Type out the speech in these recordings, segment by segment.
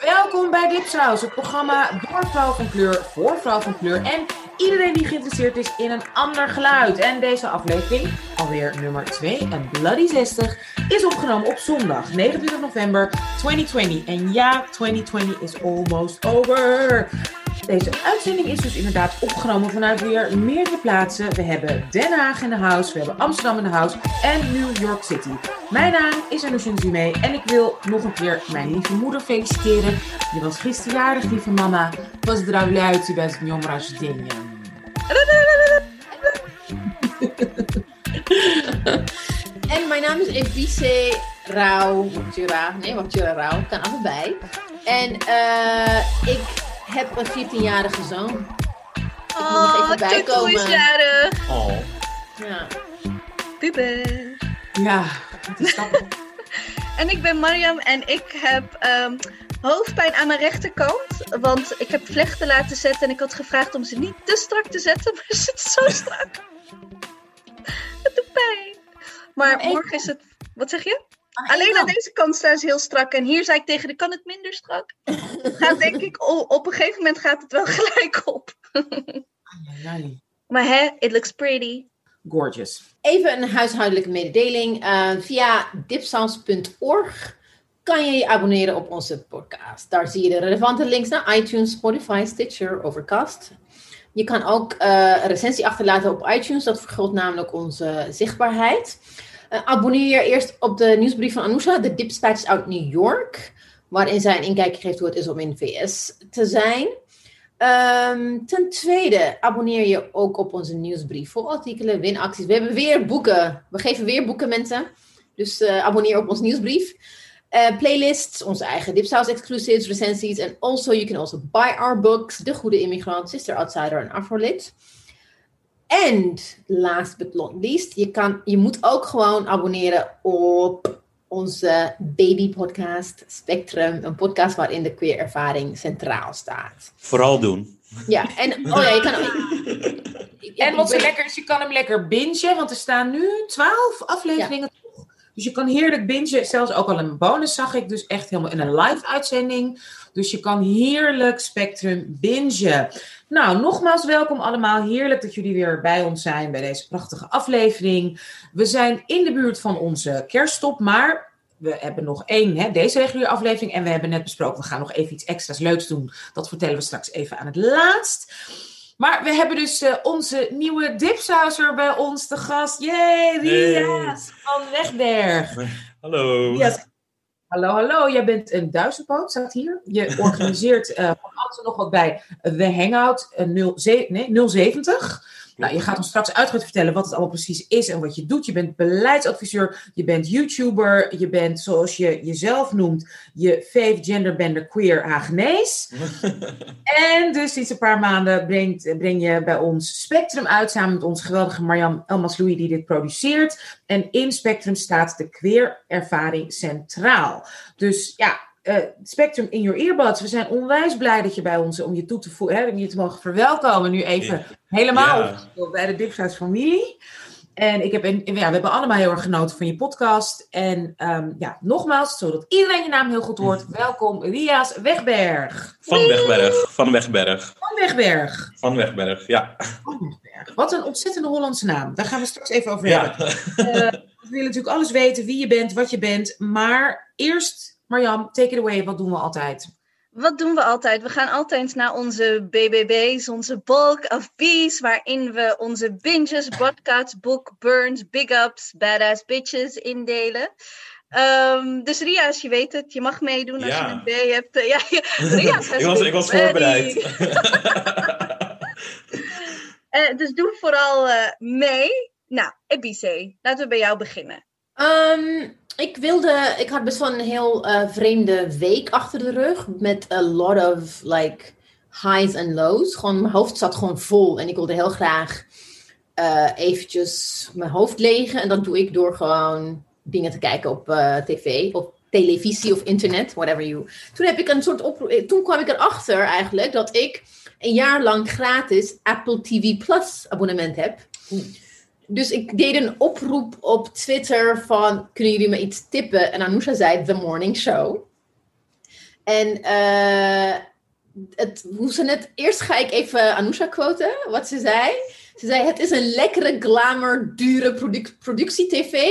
Welkom bij Dipsaus, het programma door vrouw van kleur, voor vrouw van kleur en iedereen die geïnteresseerd is in een ander geluid. En deze aflevering, alweer nummer 2 en Bloody 60, is opgenomen op zondag 29 november 2020. En ja, 2020 is almost over. Deze uitzending is dus inderdaad opgenomen vanuit weer meerdere plaatsen. We hebben Den Haag in de house, we hebben Amsterdam in de house en New York City. Mijn naam is Anoushka Zime en ik wil nog een keer mijn lieve moeder feliciteren. Je was gisteren jarig, lieve mama. Поздравляю uit bij het днем рождения. En mijn naam is Evice Rauw. Wakjura. Nee, Wakjura Rauw. Kan allebei. En eh, ik heb een 14-jarige zoon. Ik moet nog Oh, even Tutu is bijkomen. jarig. Oh. Ja. Puber. Ja, het is grappig. En ik ben Mariam en ik heb ehm, hoofdpijn aan mijn rechterkant. Want ik heb vlechten laten zetten en ik had gevraagd om ze niet te strak te zetten. Maar ze zitten zo strak. Het doet pijn. Maar morgen is het... Wat zeg je? Aan Alleen aan deze kant staan ze heel strak. En hier zei ik tegen de kan het minder strak? Gaat denk ik, op een gegeven moment gaat het wel gelijk op. Maar hè, it looks pretty. Gorgeous. Even een huishoudelijke mededeling. Eh, via dipsans.org kan je je abonneren op onze podcast. Daar zie je de relevante links naar iTunes, Spotify, Stitcher, Overcast. Je kan ook eh, een recensie achterlaten op iTunes. Dat vergroot namelijk onze zichtbaarheid. Eh, abonneer je eerst op de nieuwsbrief van Anousha, de Dipspatch uit New York. Waarin zij een inkijkje geeft hoe het is om in VS te zijn. Ehm, ten tweede, abonneer je ook op onze nieuwsbrief voor artikelen, winacties. We hebben weer boeken. We geven weer boeken, mensen. Dus eh, abonneer op onze nieuwsbrief. Eh, playlists, onze eigen Dipsaus exclusives, recensies. En also, you can also buy our books. De Goede Immigrant, Sister Outsider en Afrolit. En last but not least, je, kan, je moet ook gewoon abonneren op onze baby podcast Spectrum. Een podcast waarin de queer ervaring centraal staat. Vooral doen. Ja, en oh ja, je kan En wat zo lekker is, je kan hem lekker bingen, want er staan nu 12 afleveringen. Dus je kan heerlijk bingen, zelfs ook al een bonus zag ik, dus echt helemaal in een live uitzending. Dus je kan heerlijk Spectrum bingen. Nou, nogmaals welkom allemaal. Heerlijk dat jullie weer bij ons zijn bij deze prachtige aflevering. We zijn in de buurt van onze kerststop, maar we hebben nog één, hè, deze reguliere aflevering. En we hebben net besproken, we gaan nog even iets extra's leuks doen. Dat vertellen we straks even aan het laatst. Maar we hebben dus eh, onze nieuwe dipsauser bij ons te gast. Yay, Rias van Wegberg. Hallo. Rias, hallo, hallo. Jij bent een duizendpoot, staat hier. Je organiseert eh, van alles en nog wat bij The Hangout eh, 07, nee, 070. Nou, je gaat ons straks uitgebreid vertellen wat het allemaal precies is en wat je doet. Je bent beleidsadviseur, je bent YouTuber, je bent, zoals je jezelf noemt, je fave genderbender queer Hagenees. En dus sinds een paar maanden brengt, breng je bij ons Spectrum uit samen met onze geweldige Marjam Elmas-Louis die dit produceert. En in Spectrum staat de queer ervaring centraal. Dus ja, eh, Spectrum in your earbuds. We zijn onwijs blij dat je bij ons om je toe te voegen, hè, om je te mogen verwelkomen nu even helemaal Ja. bij de Dipsaus familie. En ik heb een, ja, we hebben allemaal heel erg genoten van je podcast. En ehm, ja, nogmaals, zodat iedereen je naam heel goed hoort. Welkom, Ria's Wegberg. Van Wegberg. Van Wegberg. Van Wegberg. Van Wegberg, ja. Van Wegberg. Wat een ontzettende Hollandse naam. Daar gaan we straks even over Ja. hebben. Eh, we willen natuurlijk alles weten, wie je bent, wat je bent. Maar eerst, Marjam, take it away. Wat doen we altijd? Wat doen we altijd? We gaan altijd naar onze BBB's, onze bulk of bees, waarin we onze binges, podcasts, book, burns, big ups, badass bitches indelen. Ehm, dus Ria's, je weet het, je mag meedoen als Ja. je een B hebt. Ja, has ik, was, ik was voorbereid. Eh, dus doe vooral eh, mee. Nou, Ebice, laten we bij jou beginnen. Ehm, ik wilde, ik had best wel een heel eh, vreemde week achter de rug. Met a lot of like highs en lows. Gewoon, mijn hoofd zat gewoon vol. En ik wilde heel graag eh, eventjes mijn hoofd legen. En dat doe ik door gewoon dingen te kijken op eh, tv. Of televisie of internet, whatever you. Toen heb ik een soort op, Toen kwam ik erachter eigenlijk dat ik een jaar lang gratis Apple TV Plus abonnement heb. Dus ik deed een oproep op Twitter van, kunnen jullie me iets tippen? En Anousha zei, The Morning Show. En eh, het, hoe ze net, eerst ga ik even Anousha quoten, wat ze zei. Ze zei, het is een lekkere, glamour, dure produc productie-tv.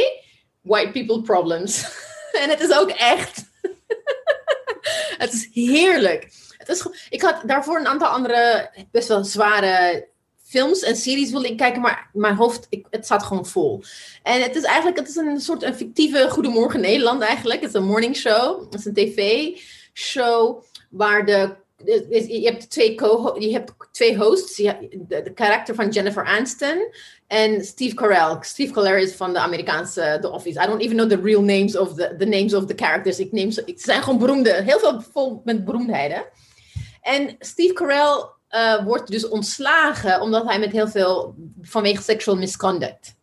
White people problems. en het is ook echt. het is heerlijk. Het is, ik had daarvoor een aantal andere best wel zware films en series wilde ik kijken, maar mijn hoofd, ik, het staat gewoon vol. En het is eigenlijk, het is een soort een fictieve Goedemorgen Nederland eigenlijk. Het is een morning show. Het is een tv-show waar de je hebt twee, co je hebt twee hosts. Je de karakter van Jennifer Aniston en Steve Carell. Steve Carell is van de Amerikaanse The Office. I don't even know the real names of the, the names of the characters. Ik neem ze, het zijn gewoon beroemde, heel veel vol met beroemdheden. En Steve Carell uh, wordt dus ontslagen omdat hij met heel veel vanwege sexual misconduct.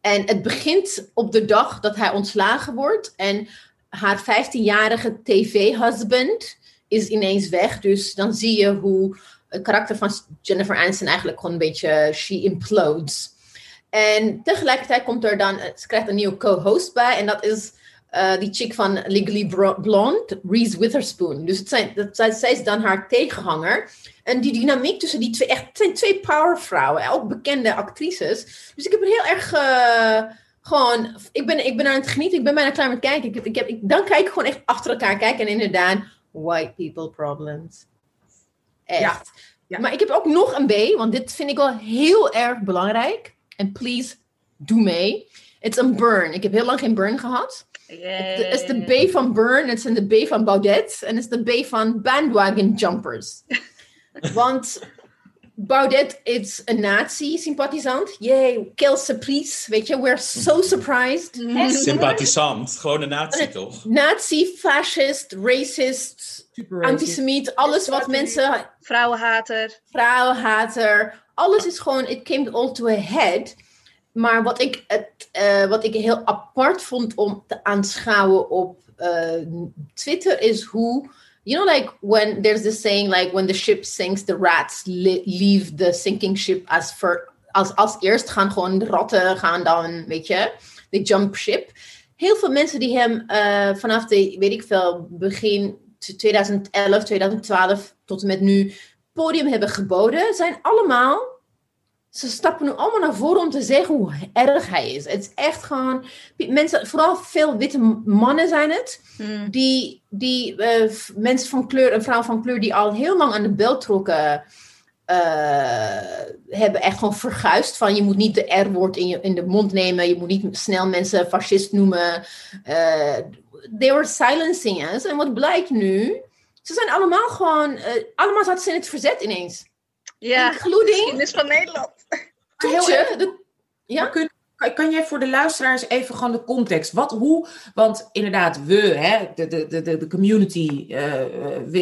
En het begint op de dag dat hij ontslagen wordt en haar 15-jarige tv-husband is ineens weg. Dus dan zie je hoe het karakter van Jennifer Aniston eigenlijk gewoon een beetje, she implodes. En tegelijkertijd komt er dan, ze krijgt een nieuwe co-host bij en dat is uh, die chick van Legally Blonde, Reese Witherspoon. Dus het zijn, dat, zij, zij is dan haar tegenhanger. En die dynamiek tussen die twee, echt, het zijn twee powervrouwen, ook bekende actrices. Dus ik heb er heel erg uh, gewoon, ik ben, ik ben aan het genieten, ik ben bijna klaar met kijken. Ik, ik heb, ik, dan kijk ik gewoon echt achter elkaar kijken en inderdaad, white people problems. Echt. Ja, ja. Maar ik heb ook nog een B, want dit vind ik wel heel erg belangrijk. En please, doe mee. Is een burn. Ik heb heel lang geen burn gehad. Het is de B van Burn, het is de B van Baudet en het is de B van Bandwagon Jumpers. Want Baudet is een nazi-sympathisant. Yay, kill surprise. Weet je, we're so surprised. Sympathisant, gewoon een nazi toch? Nazi, fascist, racist, antisemiet, alles wat mensen... Vrouwenhater. Vrouwenhater. Alles is gewoon, it came all to a head. Maar wat ik, het, uh, wat ik heel apart vond om te aanschouwen op uh, Twitter is hoe, you know, like when there's this saying, like when the ship sinks, the rats leave the sinking ship as als, als eerst gaan gewoon de ratten gaan dan, weet je, de jump ship. Heel veel mensen die hem uh, vanaf de, weet ik veel, begin 2011, 2012 tot en met nu podium hebben geboden, zijn allemaal ze stappen nu allemaal naar voren om te zeggen hoe erg hij is. Het is echt gewoon. Mensen, vooral veel witte mannen zijn het. Hmm. Die, die uh, mensen van kleur, een vrouw van kleur die al heel lang aan de bel trokken. Uh, hebben echt gewoon verguisd van je moet niet de R-woord in, je, in de mond nemen. Je moet niet snel mensen fascist noemen. Uh, they were silencing us. En wat blijkt nu? Ze zijn allemaal gewoon. allemaal zaten ze in het verzet ineens. Ja, including... is van Nederland. Toetje, de, ja? Kun, kan jij voor de luisteraars even gewoon de context? Wat, hoe, want inderdaad, we, hè, de, de, de, de community, uh,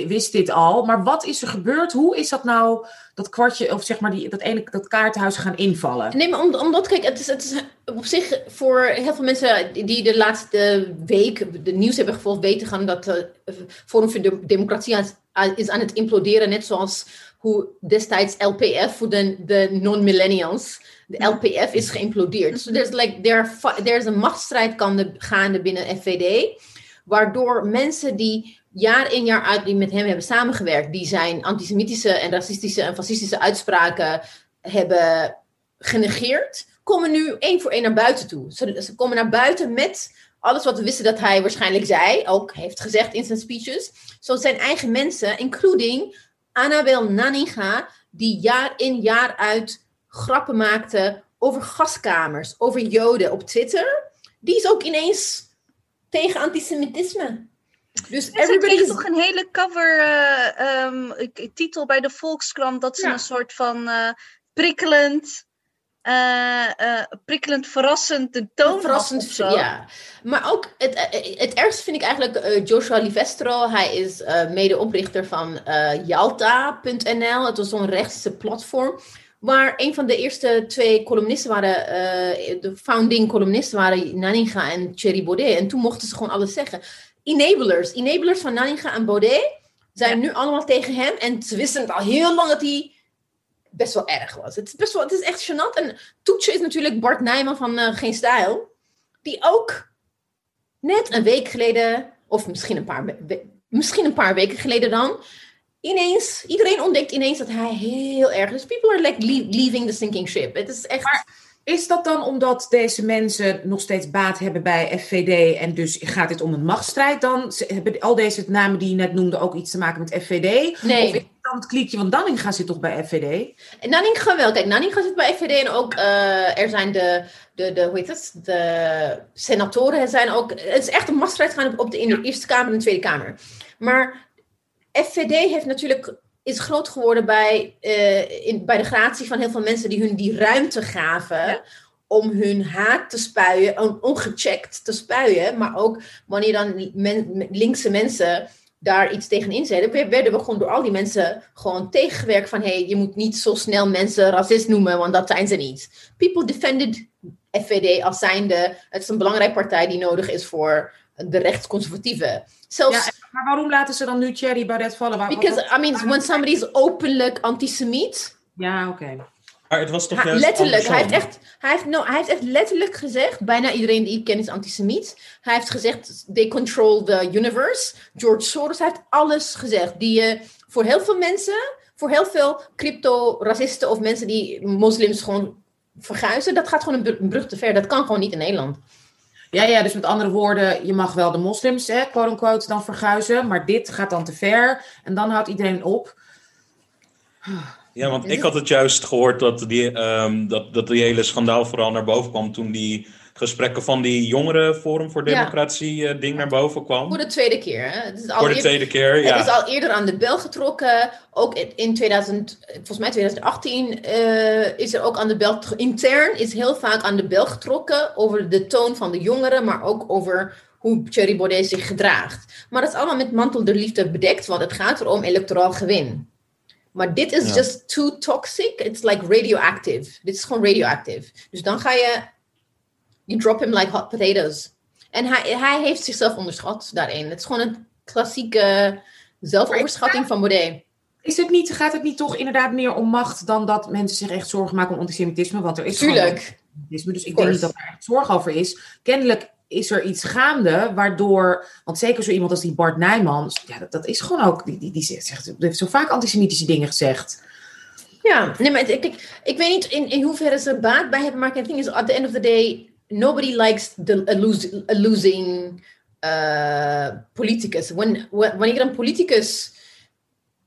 wist dit al. Maar wat is er gebeurd? Hoe is dat nou, dat kwartje, of zeg maar die, dat ene dat kaartenhuis gaan invallen? Nee, maar om, omdat, kijk, het is, het is op zich voor heel veel mensen die de laatste week de nieuws hebben gevolgd, weten gaan dat de Forum voor de Democratie is aan het imploderen, net zoals hoe destijds LPF voor de, de non-millennials, de LPF is geïmplodeerd. So there's like, there, there's een machtsstrijd gaande binnen FVD, waardoor mensen die jaar in jaar uit die met hem hebben samengewerkt, die zijn antisemitische en racistische en fascistische uitspraken hebben genegeerd, komen nu één voor één naar buiten toe. Ze, ze komen naar buiten met alles wat we wisten dat hij waarschijnlijk zei, ook heeft gezegd in zijn speeches. Zo zijn eigen mensen, including Annabel Naninga, die jaar in jaar uit grappen maakte over gaskamers, over Joden op Twitter, die is ook ineens tegen antisemitisme. Dus everybody is toch een hele cover uh, um, titel bij de Volkskrant dat ze een soort van uh, prikkelend uh, uh, prikkelend, verrassend de toon Verrassend, ja. Maar ook het, eh, het ergste vind ik eigenlijk Joshua Livestro. Hij is medeoprichter van Yalta.nl. Het was zo'n rechtse platform. Waar een van de eerste twee columnisten waren, de founding columnisten waren Naninga en Thierry Baudet. En toen mochten ze gewoon alles zeggen. Enablers, enablers van Naninga en Baudet zijn nu allemaal tegen hem. En ze wisten al heel lang dat hij best wel erg was. Het is, best wel, het is echt gênant. En Toetje is natuurlijk Bart Nijman van eh, Geen Stijl. Die ook net een week geleden, of misschien een paar, misschien een paar weken geleden dan, ineens, iedereen ontdekt ineens dat hij heel erg is. People are like le- leaving the sinking ship. Het is echt... Is dat dan omdat deze mensen nog steeds baat hebben bij FVD en dus gaat dit om een machtsstrijd dan? Hebben al deze namen die je net noemde ook iets te maken met FVD? Nee. Of is het kliekje, want Danninga zit toch bij FVD? En Nanninga wel. Kijk, Nanninga zit bij FVD en ook eh, er zijn de, de, de, hoe heet het, de senatoren. Zijn ook, het is echt een machtsstrijd gaan op de, in de Eerste Kamer en de Tweede Kamer. Maar FVD heeft natuurlijk, is groot geworden bij, eh, in, bij de gratie van heel veel mensen die hun die ruimte gaven. Ja. Om hun haat te spuien, on- ongecheckt te spuien. Maar ook wanneer dan men- linkse mensen daar iets tegen inzetten, we- werden we gewoon door al die mensen gewoon tegengewerkt van hey, je moet niet zo snel mensen racist noemen, want dat zijn ze niet. People defended FVD als zijnde, het is een belangrijke partij die nodig is voor de rechtsconservatieven. Zelfs, Ja, maar waarom laten ze dan nu Thierry Baudet vallen? Waar- because, I mean, when somebody is openlijk antisemiet, Ja, oké. Maar het was toch letterlijk, hij heeft, echt, hij, heeft, no, hij heeft echt letterlijk gezegd, bijna iedereen die ik ken is antisemiet. Hij heeft gezegd, they control the universe. George Soros heeft alles gezegd. Die je voor heel veel mensen, voor heel veel crypto-racisten of mensen die moslims gewoon verguizen, dat gaat gewoon een br- een brug te ver. Dat kan gewoon niet in Nederland. Ja, ja, dus met andere woorden, je mag wel de moslims, hè, quote unquote, dan verguizen, maar dit gaat dan te ver en dan houdt iedereen op. Ja, want ik had het juist gehoord dat die, ehm, dat, dat die hele schandaal vooral naar boven kwam toen die gesprekken van die jongere Forum voor. Democratie eh, ding naar boven kwam. Voor de tweede keer. Hè? Het is al Voor de eerder- tweede keer, Het ja. is al eerder aan de bel getrokken. Ook in- in 2000, volgens mij 2018 eh, is er ook aan de bel, intern is heel vaak aan de bel getrokken over de toon van de jongeren, maar ook over hoe Thierry Baudet zich gedraagt. Maar dat is allemaal met mantel der liefde bedekt, want het gaat erom electoraal gewin. Maar dit is Ja. just too toxic. It's like radioactive. Dit is gewoon radioactive. Dus dan ga je, you drop him like hot potatoes. En hij, hij heeft zichzelf onderschat daarin. Het is gewoon een klassieke zelfoverschatting van Baudet. Is het niet, gaat het niet toch inderdaad meer om macht dan dat mensen zich echt zorgen maken om antisemitisme? Want er is gewoon Tuurlijk. antisemitisme, dus ik denk niet dat er echt zorg over is. Kennelijk is er iets gaande waardoor, want zeker zo iemand als die Bart Nijman, ja, dat, dat is gewoon ook, die, die, die zegt, die heeft zo vaak antisemitische dingen gezegd. Ja, nee, maar ik, ik, ik weet niet in, in hoeverre ze baat bij hebben, maar het ding is, at the end of the day, nobody likes the, a, a losing politicus. When, when, wanneer een politicus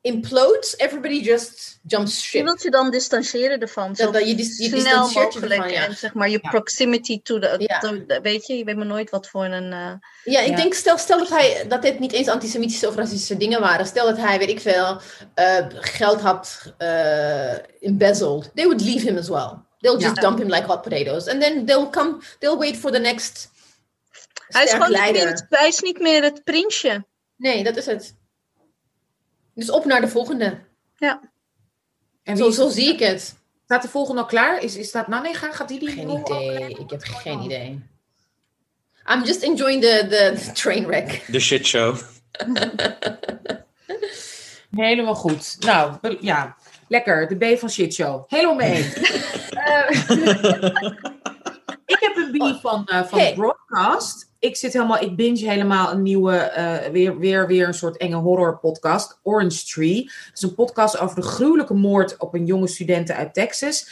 implodes, everybody just jumps Je ship. wilt je dan distancieren ervan. Zo Dat, dat je, dis, je snel je mogelijk. ervan, ja. En zeg maar je Ja. proximity to the, Ja. to the- Weet je, je weet maar nooit wat voor een... eh, Ja, ik Ja. denk, stel, stel dat, hij, dat dit niet eens antisemitische of racistische dingen waren. Stel dat hij, weet ik veel, eh, geld had eh embezzled. They would leave him as well. They'll just Ja. dump him like hot potatoes. And then they'll come, they'll wait for the next Hij is gewoon niet meer, leider. het, hij is niet meer het prinsje. Nee, dat is het. Dus op naar de volgende. En wie Zo, zo zie ik het. staat de volgende al klaar? Is, is dat Nanninga? Gaat die die Geen idee. Ik heb geen idee. I'm just enjoying the, the train wreck. De shitshow. Helemaal goed. Nou, ja, lekker. De B van shitshow. Helemaal mee eens. Ik heb een B van, eh, van Hey. Broadcast. Ik zit helemaal, ik binge helemaal een nieuwe, eh, weer, weer, weer een soort enge horror podcast. Orange Tree. Het is een podcast over de gruwelijke moord op een jonge studenten uit Texas.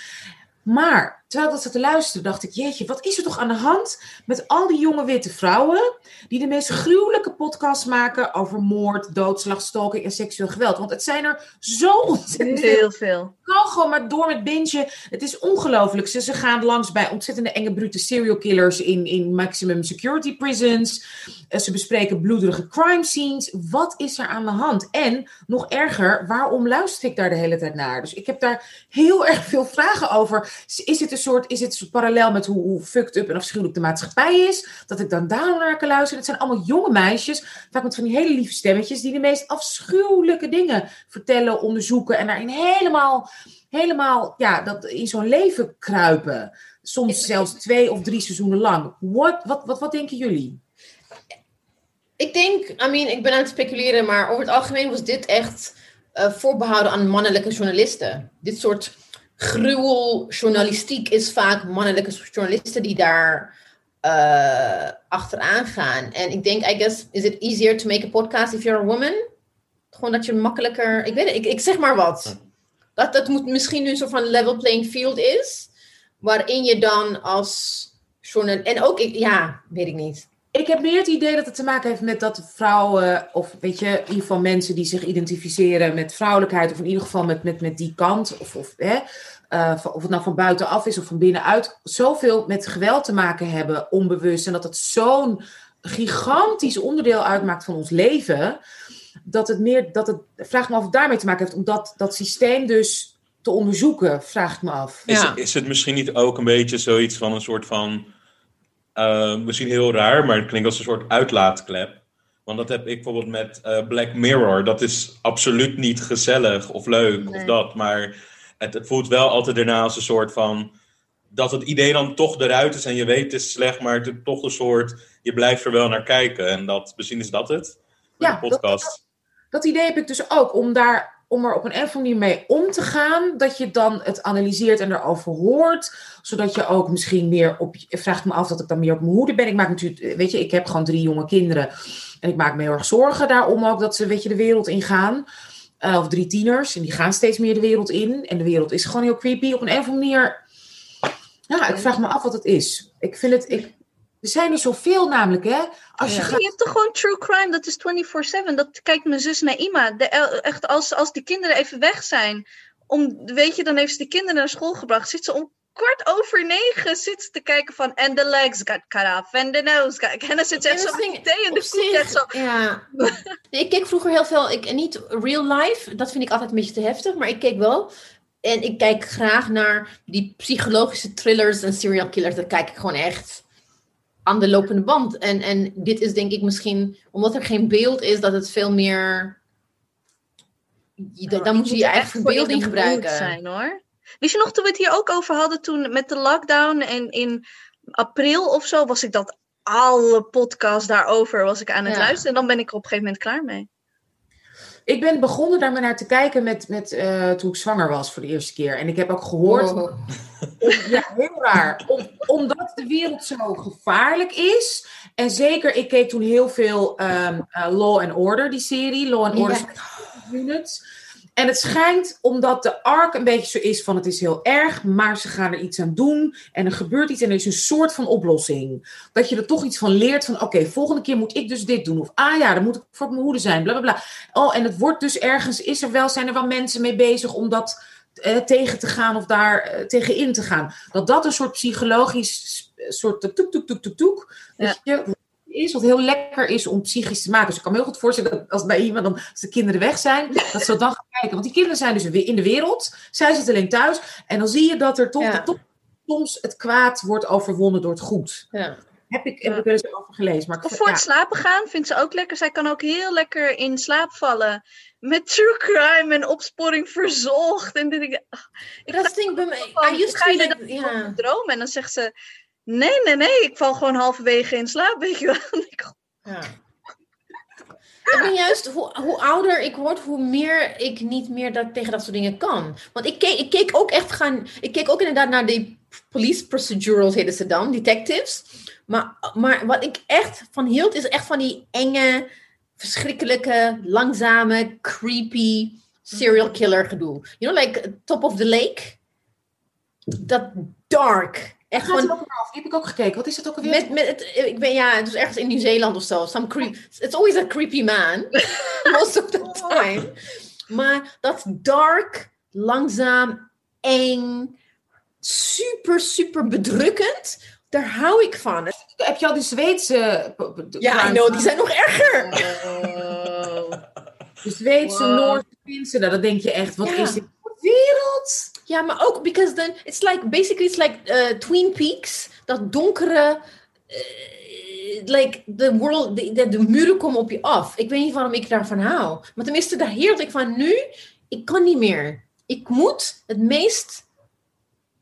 Maar terwijl ik dat zat te luisteren, dacht ik: Jeetje, wat is er toch aan de hand met al die jonge witte vrouwen die de meest gruwelijke podcasts maken over moord, doodslag, stalking en seksueel geweld? Want het zijn er zo ontzettend veel. Veel. kan gewoon maar door met bingen. Het is ongelooflijk. Ze, ze gaan langs bij ontzettende enge, brute serial killers in, in maximum security prisons. Eh, ze bespreken bloederige crime scenes. Wat is er aan de hand? En nog erger, waarom luister ik daar de hele tijd naar? Dus ik heb daar heel erg veel vragen over. Is het een soort, is het parallel met hoe, hoe fucked up en afschuwelijk de maatschappij is? Dat ik dan daarom naar kan luisteren. Het zijn allemaal jonge meisjes, vaak met van die hele lieve stemmetjes, die de meest afschuwelijke dingen vertellen, onderzoeken en daarin helemaal, helemaal ja, dat in zo'n leven kruipen. Soms zelfs twee of drie seizoenen lang. What, wat, wat, wat denken jullie? Ik denk, I mean, ik ben aan het speculeren, maar over het algemeen was dit echt eh, voorbehouden aan mannelijke journalisten. Dit soort gruweljournalistiek is vaak mannelijke journalisten die daar uh, achteraan gaan. En ik denk, I guess, is it easier to make a podcast if you're a woman? Gewoon dat je makkelijker, ik weet het, ik, ik zeg maar wat. Dat dat moet misschien nu een soort van level playing field is, waarin je dan als journalist, en ook, ik, ja, weet ik niet. Ik heb meer het idee dat het te maken heeft met dat vrouwen, of weet je, in ieder geval mensen die zich identificeren met vrouwelijkheid, of in ieder geval met, met, met die kant, of, of, hè, uh, of het nou van buitenaf is of van binnenuit, zoveel met geweld te maken hebben, onbewust. En dat het zo'n gigantisch onderdeel uitmaakt van ons leven. Dat het meer, dat het, vraag me af of het daarmee te maken heeft, om dat, dat systeem dus te onderzoeken, vraag ik me af. Is, is het misschien niet ook een beetje zoiets van een soort van, uh, misschien heel raar, maar het klinkt als een soort uitlaatklep. Want dat heb ik bijvoorbeeld met uh, Black Mirror. Dat is absoluut niet gezellig of leuk nee. of dat, maar het, het, voelt wel altijd daarna als een soort van. Dat het idee dan toch eruit is en je weet het is slecht, maar het is toch een soort. Je blijft er wel naar kijken. En dat, misschien is dat het. Ja, podcast. Dat, dat, idee heb ik dus ook. Om, daar, om er op een of manier mee om te gaan. Dat je dan het analyseert en erover hoort. Zodat je ook misschien meer op. Vraagt me af dat ik dan meer op mijn hoede ben. Ik maak natuurlijk. Weet je, ik heb gewoon drie jonge kinderen. En ik maak me heel erg zorgen daarom ook dat ze weet je, de wereld ingaan. Uh, of drie tieners. En die gaan steeds meer de wereld in. En de wereld is gewoon heel creepy. Op een of andere manier. Ja, ik vraag me af wat het is. Ik vind het. Ik, er zijn er zoveel namelijk, hè? Als je, ja. gaat... je hebt toch gewoon true crime, dat is 24-7. Dat kijkt mijn zus Naima. De, echt, als, als die kinderen even weg zijn. Om, weet je, dan heeft ze de kinderen naar school gebracht. Zit ze om kwart over negen zit ze te kijken van and the legs got cut off and the nose got en dan zit ze echt zo thee en de koek zo. Ja. ik keek vroeger heel veel, ik, niet real life, dat vind ik altijd een beetje te heftig, maar ik keek wel. En ik kijk graag naar die psychologische thrillers en serial killers. Dat kijk ik gewoon echt aan de lopende band. En, en dit is denk ik misschien, omdat er geen beeld is, dat het veel meer... Dan moet je je eigen verbeelding gebruiken. Zijn, hoor. Wist je nog toen we het hier ook over hadden, toen met de lockdown en in april of zo, was ik dat alle podcasts daarover was ik aan het luisteren. En dan ben ik er op een gegeven moment klaar mee. Ik ben begonnen daar maar naar te kijken met, met, uh, toen ik zwanger was voor de eerste keer. En ik heb ook gehoord. Om, ja, heel raar. Om, omdat de wereld zo gevaarlijk is. En zeker, ik keek toen heel veel um, uh, Law and Order, die serie. Law and Order ja. Units. En het schijnt, omdat de arc een beetje zo is van het is heel erg, maar ze gaan er iets aan doen en er gebeurt iets en er is een soort van oplossing. Dat je er toch iets van leert van oké, volgende keer moet ik dus dit doen. Of ah ja, dan moet ik voor mijn hoede zijn, bla bla bla. Oh, en het wordt dus ergens, is er wel, zijn er wel mensen mee bezig om dat eh, tegen te gaan of daar eh, tegen in te gaan. Dat dat een soort psychologisch soort toek toek toek toek toek. Ja. je, is, wat heel lekker is om psychisch te maken. Dus ik kan me heel goed voorstellen dat als bij iemand dan, als de kinderen weg zijn, dat ze dan gaan kijken. Want die kinderen zijn dus in de wereld, zij zitten alleen thuis. En dan zie je dat er toch, ja. soms het kwaad wordt overwonnen door het goed. Ja. Heb ik, heb ik er eens over gelezen. Maar of voor het slapen gaan vindt ze ook lekker. Zij kan ook heel lekker in slaap vallen. Met true crime en opsporing verzorgd. En ik, ik dat ding bij mij. Ga je dan dromen? En dan zegt ze Nee, nee, nee. Ik val gewoon halverwege in slaap, weet je wel. Ja. Ik ben juist, hoe, hoe, ouder ik word, hoe meer ik niet meer dat, tegen dat soort dingen kan. Want ik keek, ik keek ook echt gaan. Ik keek ook inderdaad naar die police procedurals, heten ze dan, detectives. Maar, maar wat ik echt van hield, is echt van die enge, verschrikkelijke, langzame, creepy serial killer gedoe. You know, like Top of the Lake. Dat dark, Echt gewoon, ook af. Die heb ik ook gekeken. Wat is het ook alweer? Met, met het, ik ben, ja, het is ergens in Nieuw-Zeeland of zo. Some creep, it's always a creepy man. Most of the time. Maar dat dark, langzaam, eng, super, super bedrukkend. Daar hou ik van. Heb je al die Zweedse... Ja, I know, die zijn nog erger. Oh. De Zweedse, wow. Noorse, Finse, nou, dan denk je echt, wat ja. is dit wereld? Ja, maar ook because then it's like basically it's like uh, Twin Peaks, dat donkere, uh, like the world, de, de, de, muren komen op je af. Ik weet niet waarom ik daarvan hou, maar tenminste daar heerlijk ik van nu. Ik kan niet meer. Ik moet het meest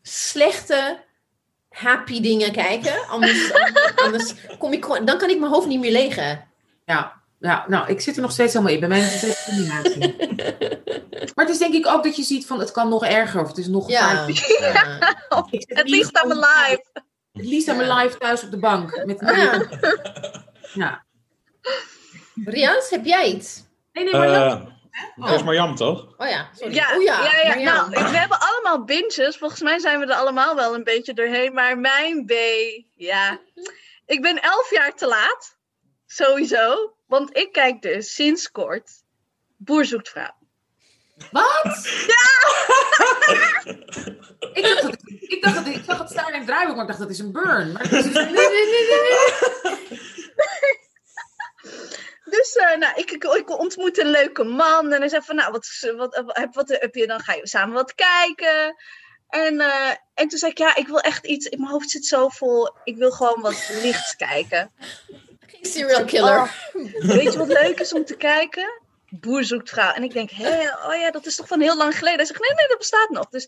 slechte happy dingen kijken, anders, anders kom ik dan kan ik mijn hoofd niet meer legen. Ja, Ja, nou, ik zit er nog steeds helemaal in. Bij mij is het steeds combinatie. Maar het is denk ik ook dat je ziet van het kan nog erger of het is nog Ja. gevaarlijker. ja. At least I'm alive. Het liefst aan mijn Ja. live thuis op de bank. Met Ja. ja. Rians, heb jij iets? Nee, nee, maar ja. Eh, dat is Marjam, toch? Oh ja, sorry. Ja, oh ja, ja, ja. Nou, we hebben allemaal binges. Volgens mij zijn we er allemaal wel een beetje doorheen. Maar mijn B, ja. Ik ben elf jaar te laat. Sowieso. Want ik kijk dus sinds kort Boer zoekt vrouw. Wat? ik, dacht dat, ik dacht dat ik zag het staan in het draaiboek, maar ik dacht dat is een burn. Maar is dus- nee, nee, nee. Dus eh, nou, ik, ik, ik ontmoet een leuke man. En hij zei van, nou, wat, wat, wat heb je dan? Ga je samen wat kijken? En, eh, en toen zei ik, ja, ik wil echt iets. In mijn hoofd zit zo vol. Ik wil gewoon wat lichts kijken. Serial killer. Oh, weet je wat leuk is om te kijken? Boer zoekt vrouw. En ik denk, hé, oh ja, dat is toch van heel lang geleden. Hij zegt, nee, nee, dat bestaat nog. Dus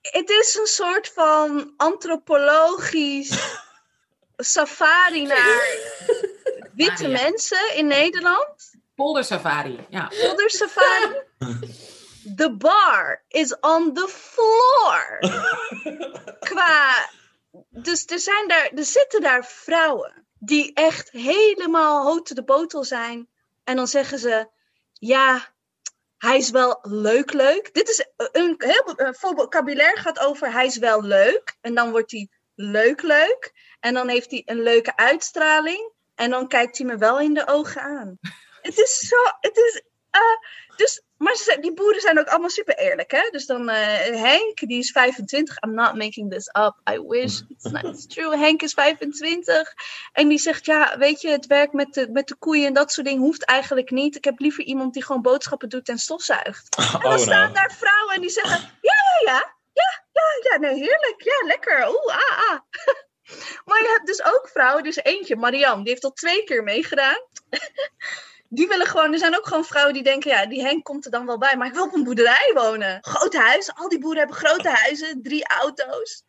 het is een soort van antropologisch safari naar witte Ah, ja. mensen in Nederland. Polder safari. Ja. Polder safari. The bar is on the floor. Qua. Dus er, zijn daar, er zitten daar vrouwen die echt helemaal to de botel zijn. En dan zeggen ze: Ja, hij is wel leuk, leuk. Dit is een heel vocabulaire gaat over: hij is wel leuk. En dan wordt hij leuk, leuk. En dan heeft hij een leuke uitstraling. En dan kijkt hij me wel in de ogen aan. Het is zo. Het is. eh, dus, maar ze die boeren zijn ook allemaal super eerlijk, hè? Dus dan eh, Henk, die is 25. I'm not making this up. I wish. It's not it's true. Henk is 25. En die zegt, ja, weet je, het werk met de, met de koeien en dat soort dingen hoeft eigenlijk niet. Ik heb liever iemand die gewoon boodschappen doet en stofzuigt. En dan Oh, staan nou. daar vrouwen en die zeggen, ja, ja, ja. Ja, ja, ja, nee, heerlijk. Ja, lekker. Oeh, ah, ah. Maar je hebt dus ook vrouwen, dus eentje, Marianne, die heeft al twee keer meegedaan. Die willen gewoon, er zijn ook gewoon vrouwen die denken, ja, die Henk komt er dan wel bij, maar ik wil op een boerderij wonen. Groot huis, al die boeren hebben grote huizen, drie auto's.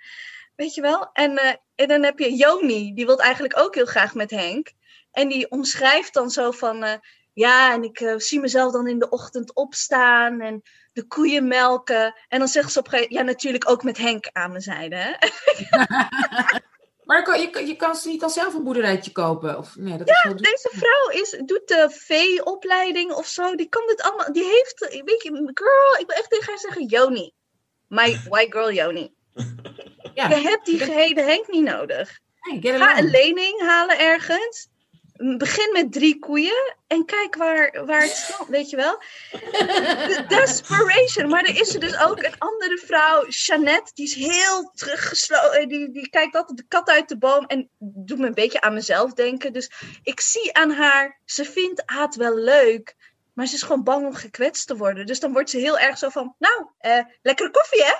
Weet je wel? En, eh, en dan heb je Joni, die wil eigenlijk ook heel graag met Henk. En die omschrijft dan zo van, eh, ja, en ik eh, zie mezelf dan in de ochtend opstaan en de koeien melken. En dan zegt ze op een gegeven ja, natuurlijk ook met Henk aan mijn zijde. Hè? Maar je kan, je, kan- je, kan, je kan zelf een boerderijtje kopen. Of, nee, dat is heel duur. Deze vrouw is, doet de veeopleiding of zo. Die kan dit allemaal. Die heeft, weet je, girl, ik wil echt tegen haar zeggen, Joni. My white girl Joni. Ja. Je hebt die gehele Henk niet nodig. Hey, Ga een lening halen ergens. Begin met drie koeien en kijk waar, waar het staat, weet je wel. De desperation. Maar er is er dus ook een andere vrouw, Jeannette, die is heel teruggesloten. Die, die kijkt altijd de kat uit de boom en doet me een beetje aan mezelf denken. Dus ik zie aan haar, ze vindt Aad wel leuk, maar ze is gewoon bang om gekwetst te worden. Dus dan wordt ze heel erg zo van, nou, eh, lekkere koffie hè?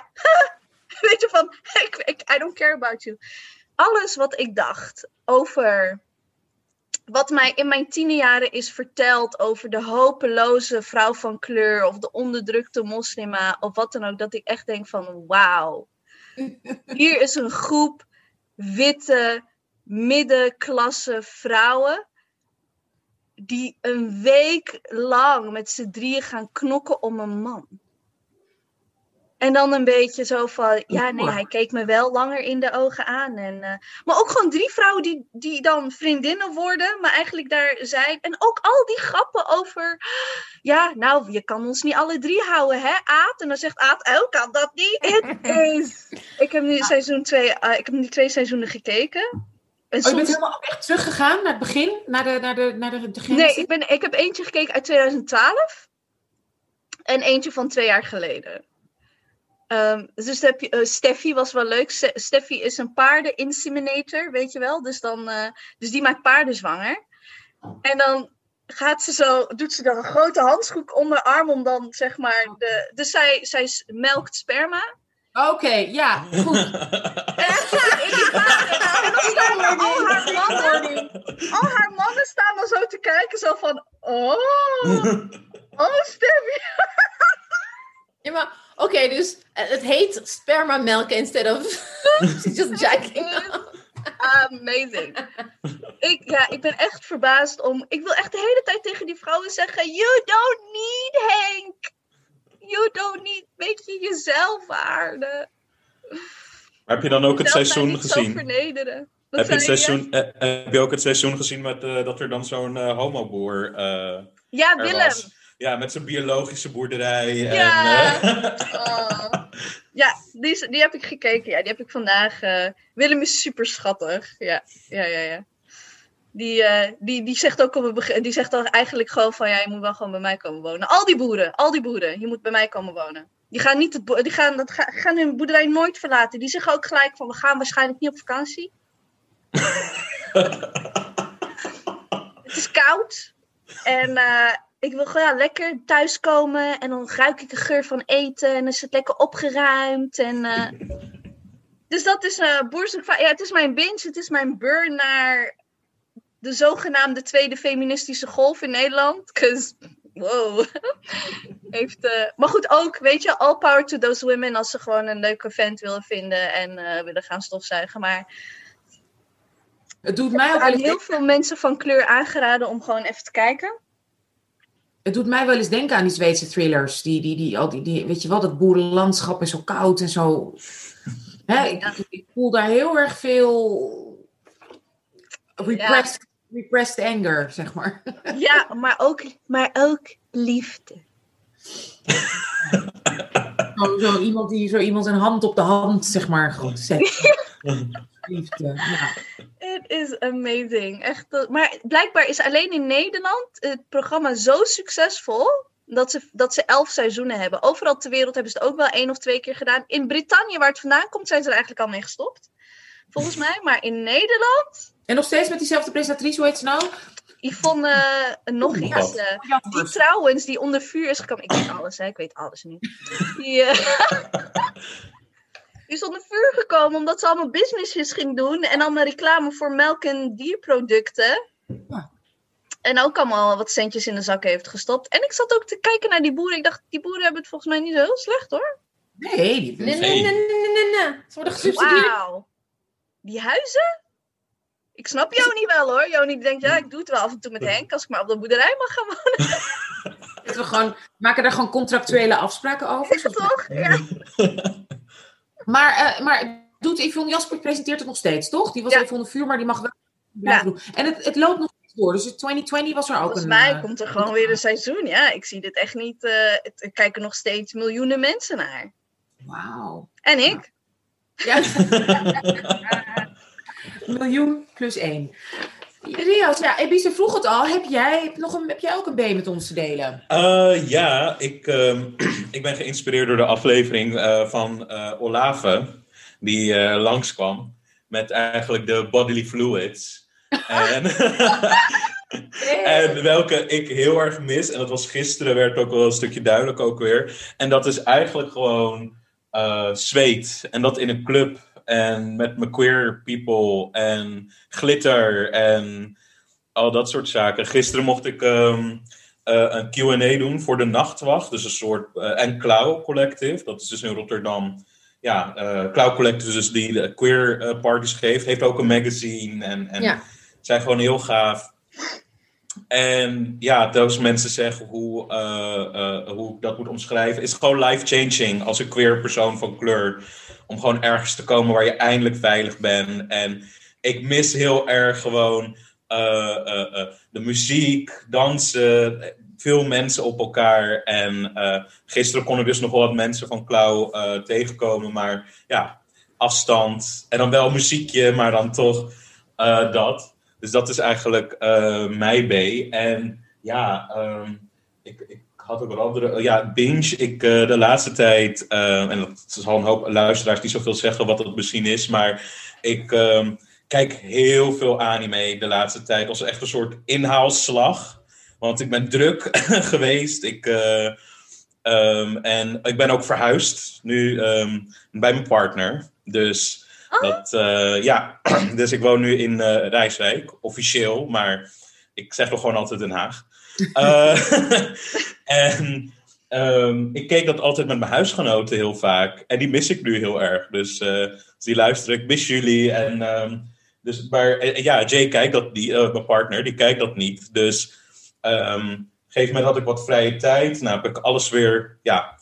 weet je van, ik, I don't care about you. Alles wat ik dacht over wat mij in mijn tienerjaren is verteld over de hopeloze vrouw van kleur of de onderdrukte moslima of wat dan ook, dat ik echt denk van wauw. Hier is een groep witte middenklasse vrouwen die een week lang met z'n drieën gaan knokken om een man. En dan een beetje zo van, ja, nee, hij keek me wel langer in de ogen aan. En, eh, maar ook gewoon drie vrouwen die, die dan vriendinnen worden, maar eigenlijk daar zijn. En ook al die grappen over, ja, nou, je kan ons niet alle drie houden, hè, Aad? En dan zegt Aad, oh, kan dat niet? Het is... Ik heb nu seizoen twee, eh, ik heb nu twee seizoenen gekeken. En Oh, je bent soms- helemaal echt teruggegaan naar het begin? Naar de, naar de, naar de, de Nee, ik, ben, ik heb eentje gekeken uit 2012 en eentje van twee jaar geleden. Ehm, dus heb je, eh, Steffi was wel leuk. Ste- Steffi is een paardeninseminator, weet je wel. Dus, dan, eh, dus die maakt paarden zwanger. En dan gaat ze zo, doet ze dan een grote handschoen om haar arm om dan zeg maar de. Dus zij, zij melkt sperma. Oké, ja, goed. En dan staan al haar mannen. Al haar mannen staan dan zo te kijken, zo van. Oh, oh Steffi. Ja, maar oké, dus eh, het heet sperma melken instead of she's just jacking. Amazing. Ik, ja, ik ben echt verbaasd om. Ik wil echt de hele tijd tegen die vrouwen zeggen: You don't need Henk. You don't need. Weet je jezelf waarde. Maar heb je dan ook het seizoen gezien? vernederen. Wat Heb je, het seizoen eh, heb je ook het seizoen gezien met, eh, dat er dan zo'n eh, homoboer eh Ja, Willem. was? Ja, met zijn biologische boerderij. Ja. En, eh, Oh. Ja, die, die heb ik gekeken. Ja, die heb ik vandaag. eh, Willem is super schattig. Ja, ja, ja. ja. Die, eh, die, die zegt ook op het begin, die zegt dan eigenlijk gewoon van ja, je moet wel gewoon bij mij komen wonen. Al die boeren, al die boeren, je moet bij mij komen wonen. Die gaan, niet het, die gaan, dat ga- gaan hun boerderij nooit verlaten. Die zeggen ook gelijk van we gaan waarschijnlijk niet op vakantie. het is koud. En ik wil gewoon ja, lekker thuiskomen. En dan ruik ik de geur van eten. En dan is het lekker opgeruimd. En, eh, dus dat is eh boerzoek. Ja, het is mijn binge. Het is mijn burn naar de zogenaamde tweede feministische golf in Nederland. wow. Heeft, eh, maar goed, ook, weet je, all power to those women als ze gewoon een leuke vent willen vinden en willen gaan stofzuigen. Maar Het doet mij ook aan heel veel mensen van kleur aangeraden om gewoon even te kijken. Het doet mij wel eens denken aan die Zweedse thrillers. Die, die, die, al die, die, weet je wel, dat boerenlandschap is zo koud en zo. Hè, ik, ik voel daar heel erg veel repressed, repressed anger, zeg maar. Ja, maar ook, maar ook liefde. Zo, zo iemand die zo iemand een hand op de hand, zeg maar, goed zet. Liefde. Ja. It is amazing. Echt, maar blijkbaar is alleen in Nederland het programma zo succesvol dat ze, dat ze elf seizoenen hebben. Overal ter wereld hebben ze het ook wel één of twee keer gedaan. In Brittannië, waar het vandaan komt, zijn ze er eigenlijk al mee gestopt. Volgens mij. Maar in Nederland, En nog steeds met diezelfde presentatrice, hoe heet ze nou? Yvonne, eh, nog Oeh, iets. eh, die trouwens, die onder vuur is gekomen. Ik weet alles, hè? Ik weet alles nu. Die, eh, die is onder vuur gekomen omdat ze allemaal businessjes ging doen. En allemaal reclame voor melk- en dierproducten. Ja. En ook allemaal wat centjes in de zak heeft gestopt. En ik zat ook te kijken naar die boeren. Ik dacht, die boeren hebben het volgens mij niet zo heel slecht hoor. Nee, die Nee, nee, nee, nee, nee, nee. Ze worden gesubsidieerd. Wauw. Die huizen? Ik snap jou niet wel hoor. Jou niet denkt, ja, ik doe het wel af en toe met Henk. Als ik maar op de boerderij mag gaan wonen. We gewoon, maken daar gewoon contractuele afspraken over. zoals- Toch? Ja. Maar, eh, maar doet Yvonne Jasper presenteert het nog steeds, toch? Die was Ja. even onder vuur, maar die mag wel blijven doen. En het, het loopt nog door. Dus in 2020 was er ook Volgens een... mij eh, komt er gewoon weer een seizoen. Ja, ik zie dit echt niet. eh, het- er kijken nog steeds miljoenen mensen naar. Wauw. En ik. Ja. Miljoen plus één. Rias, ja, Ebise vroeg het al. Heb jij, nog een, heb jij ook een B met ons te delen? Eh, ja, ik, ehm, ik ben geïnspireerd door de aflevering eh, van eh, Olave, die langskwam met eigenlijk de bodily fluids. En, en welke ik heel erg mis, en dat was gisteren, werd ook wel een stukje duidelijk ook weer. En dat is eigenlijk gewoon zweet. En dat in een club. En met mijn queer people. En glitter. En al dat soort zaken. Gisteren mocht ik ehm, eh, een QA doen voor de Nachtwacht. Dus een soort. eh, en Klauw Collective. Dat is dus in Rotterdam. Ja, Klauw Collective, dus die queer parties geeft. Heeft ook een magazine. En, en Ja. zijn gewoon heel gaaf. En ja, those mensen zeggen hoe, hoe ik dat moet omschrijven. is gewoon life-changing als een queer persoon van kleur. Om gewoon ergens te komen waar je eindelijk veilig bent. En ik mis heel erg gewoon eh, eh, eh, de muziek, dansen, veel mensen op elkaar. En gisteren kon ik dus nog wel wat mensen van Klauw tegenkomen. Maar ja, afstand. En dan wel muziekje, maar dan toch dat. Dus dat is eigenlijk mijn B. En ja, ehm, ik had ook wat andere. ja, binge. Ik eh, de laatste tijd. eh, en dat zal een hoop luisteraars die zoveel zeggen wat dat misschien is. Maar ik ehm, kijk heel veel anime de laatste tijd. Als echt een soort inhaalslag. Want ik ben druk geweest. Ik. eh, ehm, en ik ben ook verhuisd nu ehm, bij mijn partner. Dus Oh. dat, eh, ja, dus ik woon nu in eh, Rijswijk, officieel, maar ik zeg nog gewoon altijd Den Haag. Eh, en ehm, ik keek dat altijd met mijn huisgenoten heel vaak. En die mis ik nu heel erg. Dus, eh, die luisteren, ik mis jullie. En ehm, Dus, maar eh, ja, Jay kijkt dat, die, mijn partner, die kijkt dat niet. Dus een gegeven moment had ik wat vrije tijd. Nou heb ik alles weer ja,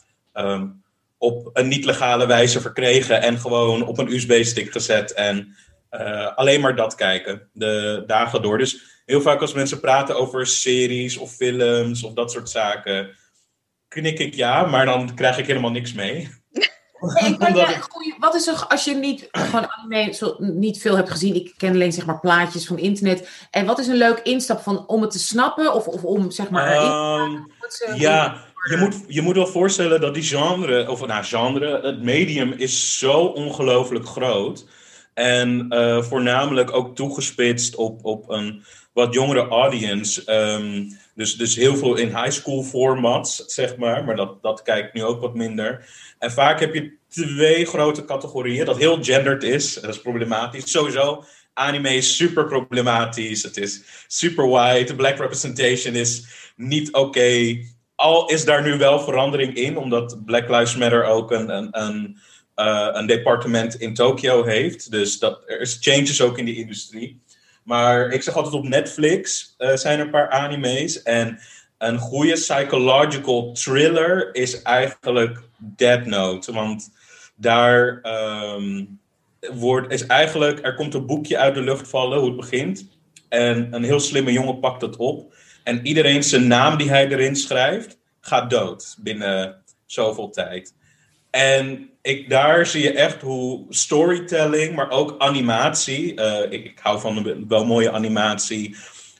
op een niet-legale wijze verkregen. En gewoon op een USB-stick gezet. En eh, alleen maar dat kijken, de dagen door. Dus heel vaak als mensen praten over series of films of dat soort zaken... knik ik ja, maar dan krijg ik helemaal niks mee. Goeie- wat is er, als je niet gewoon anime zo, niet veel hebt gezien, ik ken alleen zeg maar plaatjes van internet. En wat is een leuk instap van om het te snappen of, of om zeg maar erin Ehm, te gaan? Ja, je moet, je moet wel voorstellen dat die genre, of nou genre, het medium is zo ongelooflijk groot. En eh, voornamelijk ook toegespitst op, op een wat jongere audience. Ehm, dus, dus heel veel in high school formats, zeg maar. Maar dat, dat kijkt nu ook wat minder. En vaak heb je twee grote categorieën, dat heel gendered is. Dat is problematisch. Sowieso, anime is super problematisch. Het is super white. Black representation is niet oké. Al is daar nu wel verandering in, omdat Black Lives Matter ook een, een, een, eh, een departement in Tokio heeft. Dus dat, er is changes ook in die industrie. Maar ik zeg altijd op Netflix eh, zijn er een paar anime's. En een goede psychological thriller is eigenlijk Dead Note. Want daar ehm, wordt, is eigenlijk, er komt een boekje uit de lucht vallen, hoe het begint. En een heel slimme jongen pakt het op. En iedereen zijn naam die hij erin schrijft, gaat dood binnen zoveel tijd. En ik, daar zie je echt hoe storytelling, maar ook animatie. eh, ik, hou van een wel mooie animatie.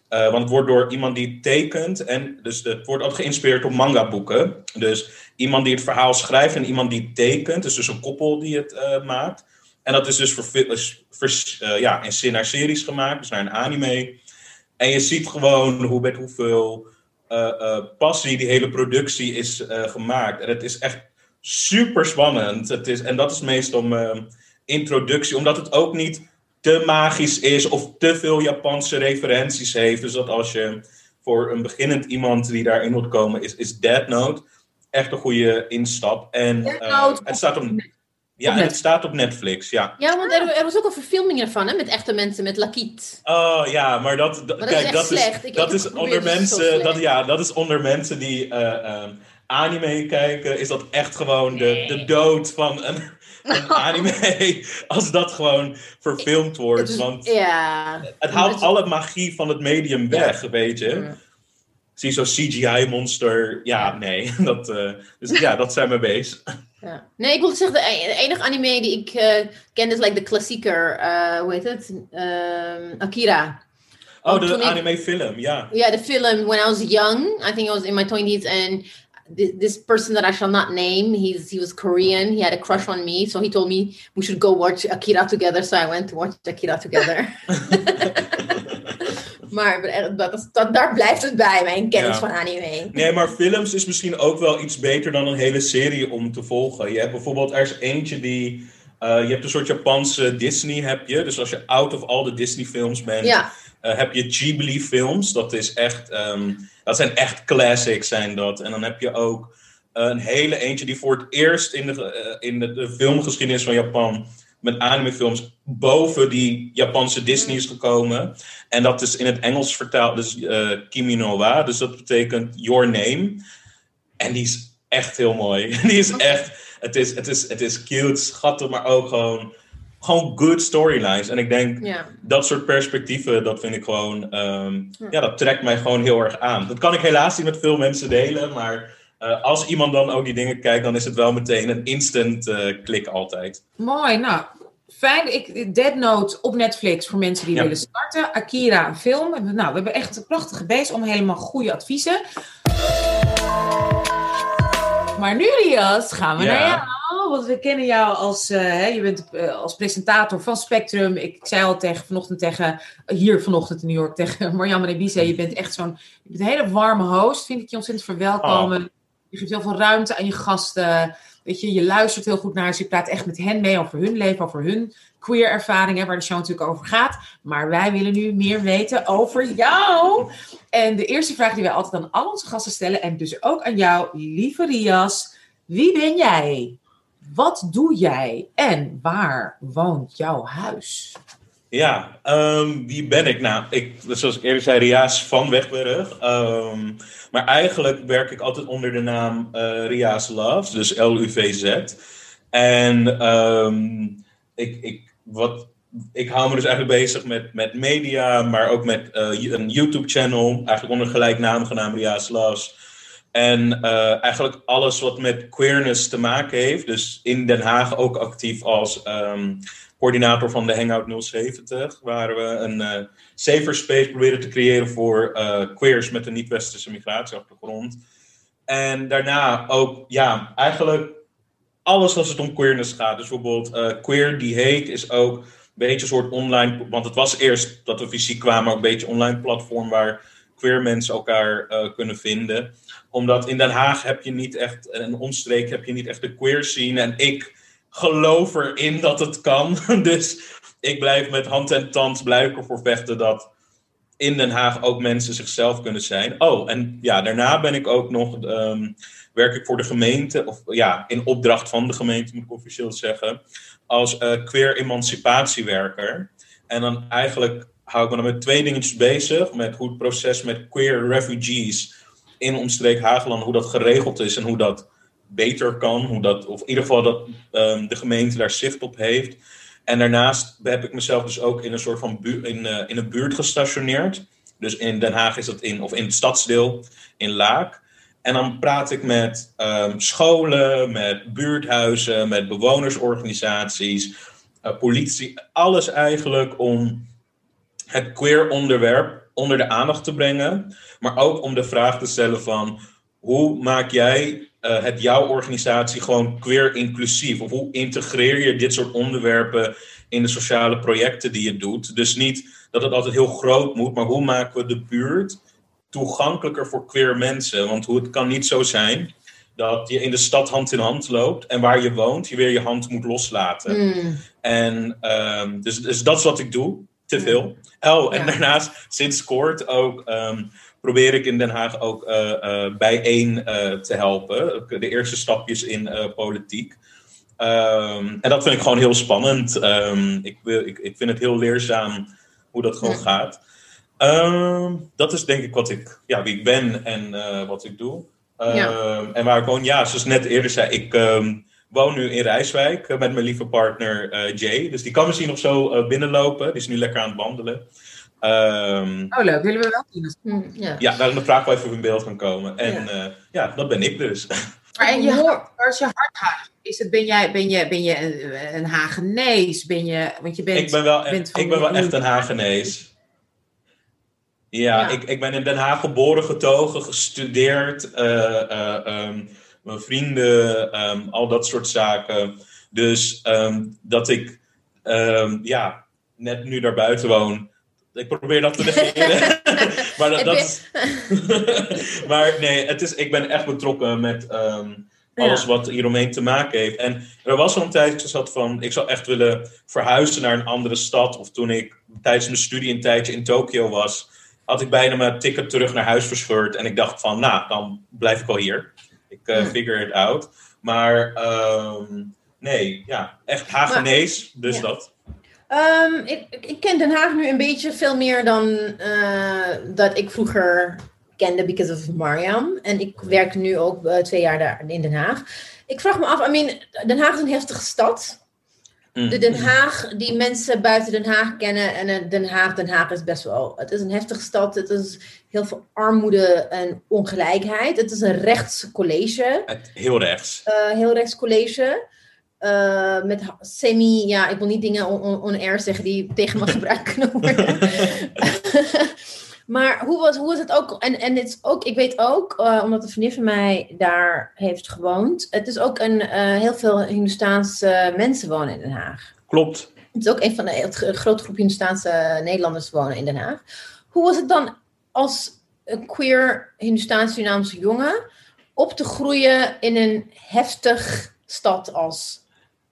eh, want het wordt door iemand die tekent. En dus het wordt ook geïnspireerd op manga-boeken. Dus iemand die het verhaal schrijft en iemand die tekent. Dus, dus een koppel die het eh, maakt. En dat is dus eh, ja, in zin series gemaakt, dus naar een anime. En je ziet gewoon hoe met hoeveel passie die hele productie is gemaakt. En het is echt super spannend. Het is, en dat is meestal mijn introductie, omdat het ook niet te magisch is of te veel Japanse referenties heeft. Dus dat als je voor een beginnend iemand die daarin wilt komen, is, is Dead Note echt een goede instap. En eh, Note het staat op, ja, het Netflix. staat op Netflix, ja. Ja, want er, er was ook een verfilming ervan, hè, met echte mensen, met Lakiet. Oh ja, maar dat, dat- dat is kijk, echt dat slecht. is, Ik dat is onder is mensen, dat, ja, dat is onder mensen die eh, ehm, anime kijken, is dat echt gewoon de, de dood van een, een anime, als dat gewoon verfilmd wordt. Want ja. het haalt het- alle magie van het medium weg, weet je. Ja. Zie zo'n CGI-monster, ja, nee. Dat, eh, dus ja, dat zijn mijn base. Ja. Nee, ik wilde zeggen, de e- de enige anime die ik eh, ken is like de klassieker, eh, hoe heet het? Ehm, Akira. Oh, de toen ik- anime-film, ja. Yeah, the film when I was young, I think I was in my 20s, and this, person that I shall not name, he's he was Korean. He had a crush on me, so he told me we should go watch Akira together. So I went to watch Akira together. maar er- dat, dat, daar blijft het bij, mijn kennis Ja. van anime. Nee, maar films is misschien ook wel iets beter dan een hele serie om te volgen. Je hebt bijvoorbeeld, er is eentje die... eh, je hebt een soort Japanse Disney, heb je. Dus als je out of all de Disney films bent, Ja, eh, heb je Ghibli films. Dat is echt... ehm, dat zijn echt classics, zijn dat. En dan heb je ook eh, een hele eentje die voor het eerst in de, eh, in de, de filmgeschiedenis van Japan... met animefilms boven die Japanse Disney is gekomen. En dat is in het Engels vertaald, dus eh Kimi no wa. Dus dat betekent Your Name. En die is echt heel mooi. Die is echt... Het is, het is, het is cute, schattig, maar ook gewoon... Gewoon good storylines. En ik denk, ja. dat soort perspectieven, dat vind ik gewoon... ehm, Ja. ja, dat trekt mij gewoon heel erg aan. Dat kan ik helaas niet met veel mensen delen, maar... eh, als iemand dan ook die dingen kijkt, dan is het wel meteen een instant eh, klik altijd. Mooi, nou. Fijn, ik, Dead Note op Netflix voor mensen die Ja. willen starten. Akira, een film. Nou, we hebben echt een prachtige base, allemaal helemaal goede adviezen. Maar nu, Rias, gaan we naar jou. Want we kennen jou als, eh, hè, je bent eh, als presentator van Spectrum. Ik, zei al tegen, vanochtend tegen, hier vanochtend in New York, tegen Marianne Nebise. Je bent echt zo'n, je bent een hele warme host. Vind ik je ontzettend verwelkomen. Je geeft heel veel ruimte aan je gasten. Weet je, je luistert heel goed naar ze. Je praat echt met hen mee over hun leven, over hun queer ervaringen, waar de show natuurlijk over gaat. Maar wij willen nu meer weten over jou. En de eerste vraag die wij altijd aan al onze gasten stellen, en dus ook aan jou, lieve Rias. Wie ben jij? Wat doe jij? En waar woont jouw huis? Ja, ehm, wie ben ik? Nou, ik, zoals ik eerder zei, Ria's van Wegberg. Ehm, maar eigenlijk werk ik altijd onder de naam uh, Ria's Loves, dus L-U-V-Z. En ehm, ik, ik, wat, ik hou me dus eigenlijk bezig met, met media, maar ook met uh, een YouTube-channel, eigenlijk onder gelijknamige naam Ria's Loves. En uh, eigenlijk alles wat met queerness te maken heeft. Dus in Den Haag ook actief als coördinator van de Hangout 070, waar we een uh, safer space proberen te creëren voor uh, queers met een niet-westerse migratieachtergrond. En daarna ook, ja, eigenlijk alles als het om queerness gaat. Dus bijvoorbeeld Queer die heet is ook een beetje een soort online, want het was eerst dat we fysiek kwamen, ook een beetje online platform waar queer mensen elkaar kunnen vinden. Omdat in Den Haag heb je niet echt, een omstreek heb je niet echt de queer scene. En ik geloof erin dat het kan. Dus ik blijf met hand en tand blijf ervoor vechten dat in Den Haag ook mensen zichzelf kunnen zijn. Oh, en ja, daarna ben ik ook nog, ehm, werk ik voor de gemeente, of ja, in opdracht van de gemeente moet ik officieel zeggen, als uh, queer emancipatiewerker. En dan eigenlijk hou ik me dan met twee dingetjes bezig, met hoe het proces met queer refugees in omstreek Hageland, hoe dat geregeld is en hoe dat beter kan. Hoe dat, of in ieder geval dat um, de gemeente daar zicht op heeft. En daarnaast heb ik mezelf dus ook in een soort van bu in, uh, in een buurt gestationeerd. Dus in Den Haag is dat in, of in het stadsdeel in Laak. En dan praat ik met um, scholen, met buurthuizen, met bewonersorganisaties, uh, politie, alles eigenlijk om het queer onderwerp onder de aandacht te brengen. Maar ook om de vraag te stellen van hoe maak jij uh, het jouw organisatie gewoon queer inclusief? Of hoe integreer je dit soort onderwerpen in de sociale projecten die je doet? Dus niet dat het altijd heel groot moet, maar hoe maken we de buurt toegankelijker voor queer mensen? Want hoe het kan niet zo zijn dat je in de stad hand in hand loopt en waar je woont, je weer je hand moet loslaten. Mm. En um, dus, dus dat is wat ik doe. Te veel. Oh, en ja. daarnaast sinds kort ook um, probeer ik in Den Haag ook uh, uh, bijeen uh, te helpen. De eerste stapjes in politiek. Um, en dat vind ik gewoon heel spannend. Um, ik, ik, ik vind het heel leerzaam hoe dat gewoon ja. gaat. Dat is denk ik wat ik, ja, wie ik ben en wat ik doe. Ja. En waar ik woon, ja, zoals net eerder zei, ik woon nu in Rijswijk met mijn lieve partner Jay. Dus die kan misschien nog zo binnenlopen. Die is nu lekker aan het wandelen. Um, oh, leuk. Willen we wel zien? Mm, ja, ja nou, dan vraag wel even of in beeld kan komen. En ja, uh, ja dat ben ik dus. Maar en je, als je hart gaat, is het, ben, jij, ben je, ben je een, een Hagenees? Ben je, want je bent, ik ben wel, bent ik ben wel echt een Hagenees. Ja, ja, Ik, ik ben in Den Haag geboren, getogen, gestudeerd. Uh, uh, um, mijn vrienden, um, al dat soort zaken. Dus um, dat ik ja, net nu daar buiten woon ik probeer dat te negeren. maar dat, dat is... maar nee, het is, ik ben echt betrokken met alles ja. wat hieromheen te maken heeft. En er was al een tijdje zat van, ik zou echt willen verhuizen naar een andere stad. Of toen ik tijdens mijn studie een tijdje in Tokio was, had ik bijna mijn ticket terug naar huis verscheurd. En ik dacht van, nou, dan blijf ik wel hier. Ik uh, hm. figure it out. Maar um, nee, ja, echt Hagenees, dus ja. dat. Um, ik, ik, ken Den Haag nu een beetje veel meer dan uh, dat ik vroeger kende because of Mariam. En ik werk nu ook uh, twee jaar daar in Den Haag. Ik vraag me af, I mean, Den Haag is een heftige stad. Mm. De Den Haag, die mensen buiten Den Haag kennen. En Den Haag, Den Haag is best wel... Het is een heftige stad. Het is heel veel armoede en ongelijkheid. Het is een rechts college. Heel rechts. Uh, heel rechts college. Uh, met semi, ja, ik wil niet dingen on-air on, on zeggen die tegen me gebruikt kunnen worden. maar hoe was, hoe was het ook? En, en het is ook, ik weet ook, uh, omdat een vriendin van mij daar heeft gewoond. Het is ook een, uh, heel veel Hindustaanse mensen wonen in Den Haag. Klopt. Het is ook een van de grote groep Hindustaanse Nederlanders wonen in Den Haag. Hoe was het dan als een queer Hindustaans-Surinaamse jongen op te groeien in een heftig stad als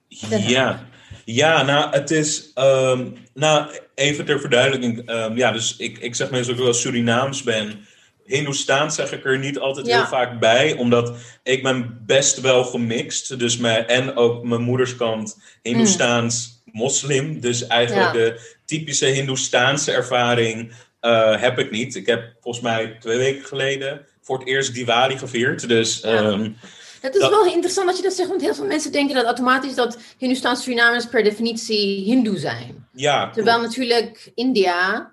ja. Ja, nou, het is. Um, nou, even ter verduidelijking. Um, ja, dus ik, ik zeg mensen ook wel Surinaams ben. Hindoestaans zeg ik er niet altijd Ja. heel vaak bij, omdat ik ben best wel gemixt. Dus mijn, en ook mijn moederskant Hindoestaans moslim. Dus eigenlijk. Ja. de typische Hindoestaanse ervaring eh, heb ik niet. Ik heb volgens mij twee weken geleden voor het eerst Diwali gevierd. Dus Ja. ehm, Het is Dat- wel interessant dat je dat zegt, want heel veel mensen denken dat automatisch dat Hindoestaanse Surinamers per definitie Hindoe zijn. ja, Terwijl natuurlijk India,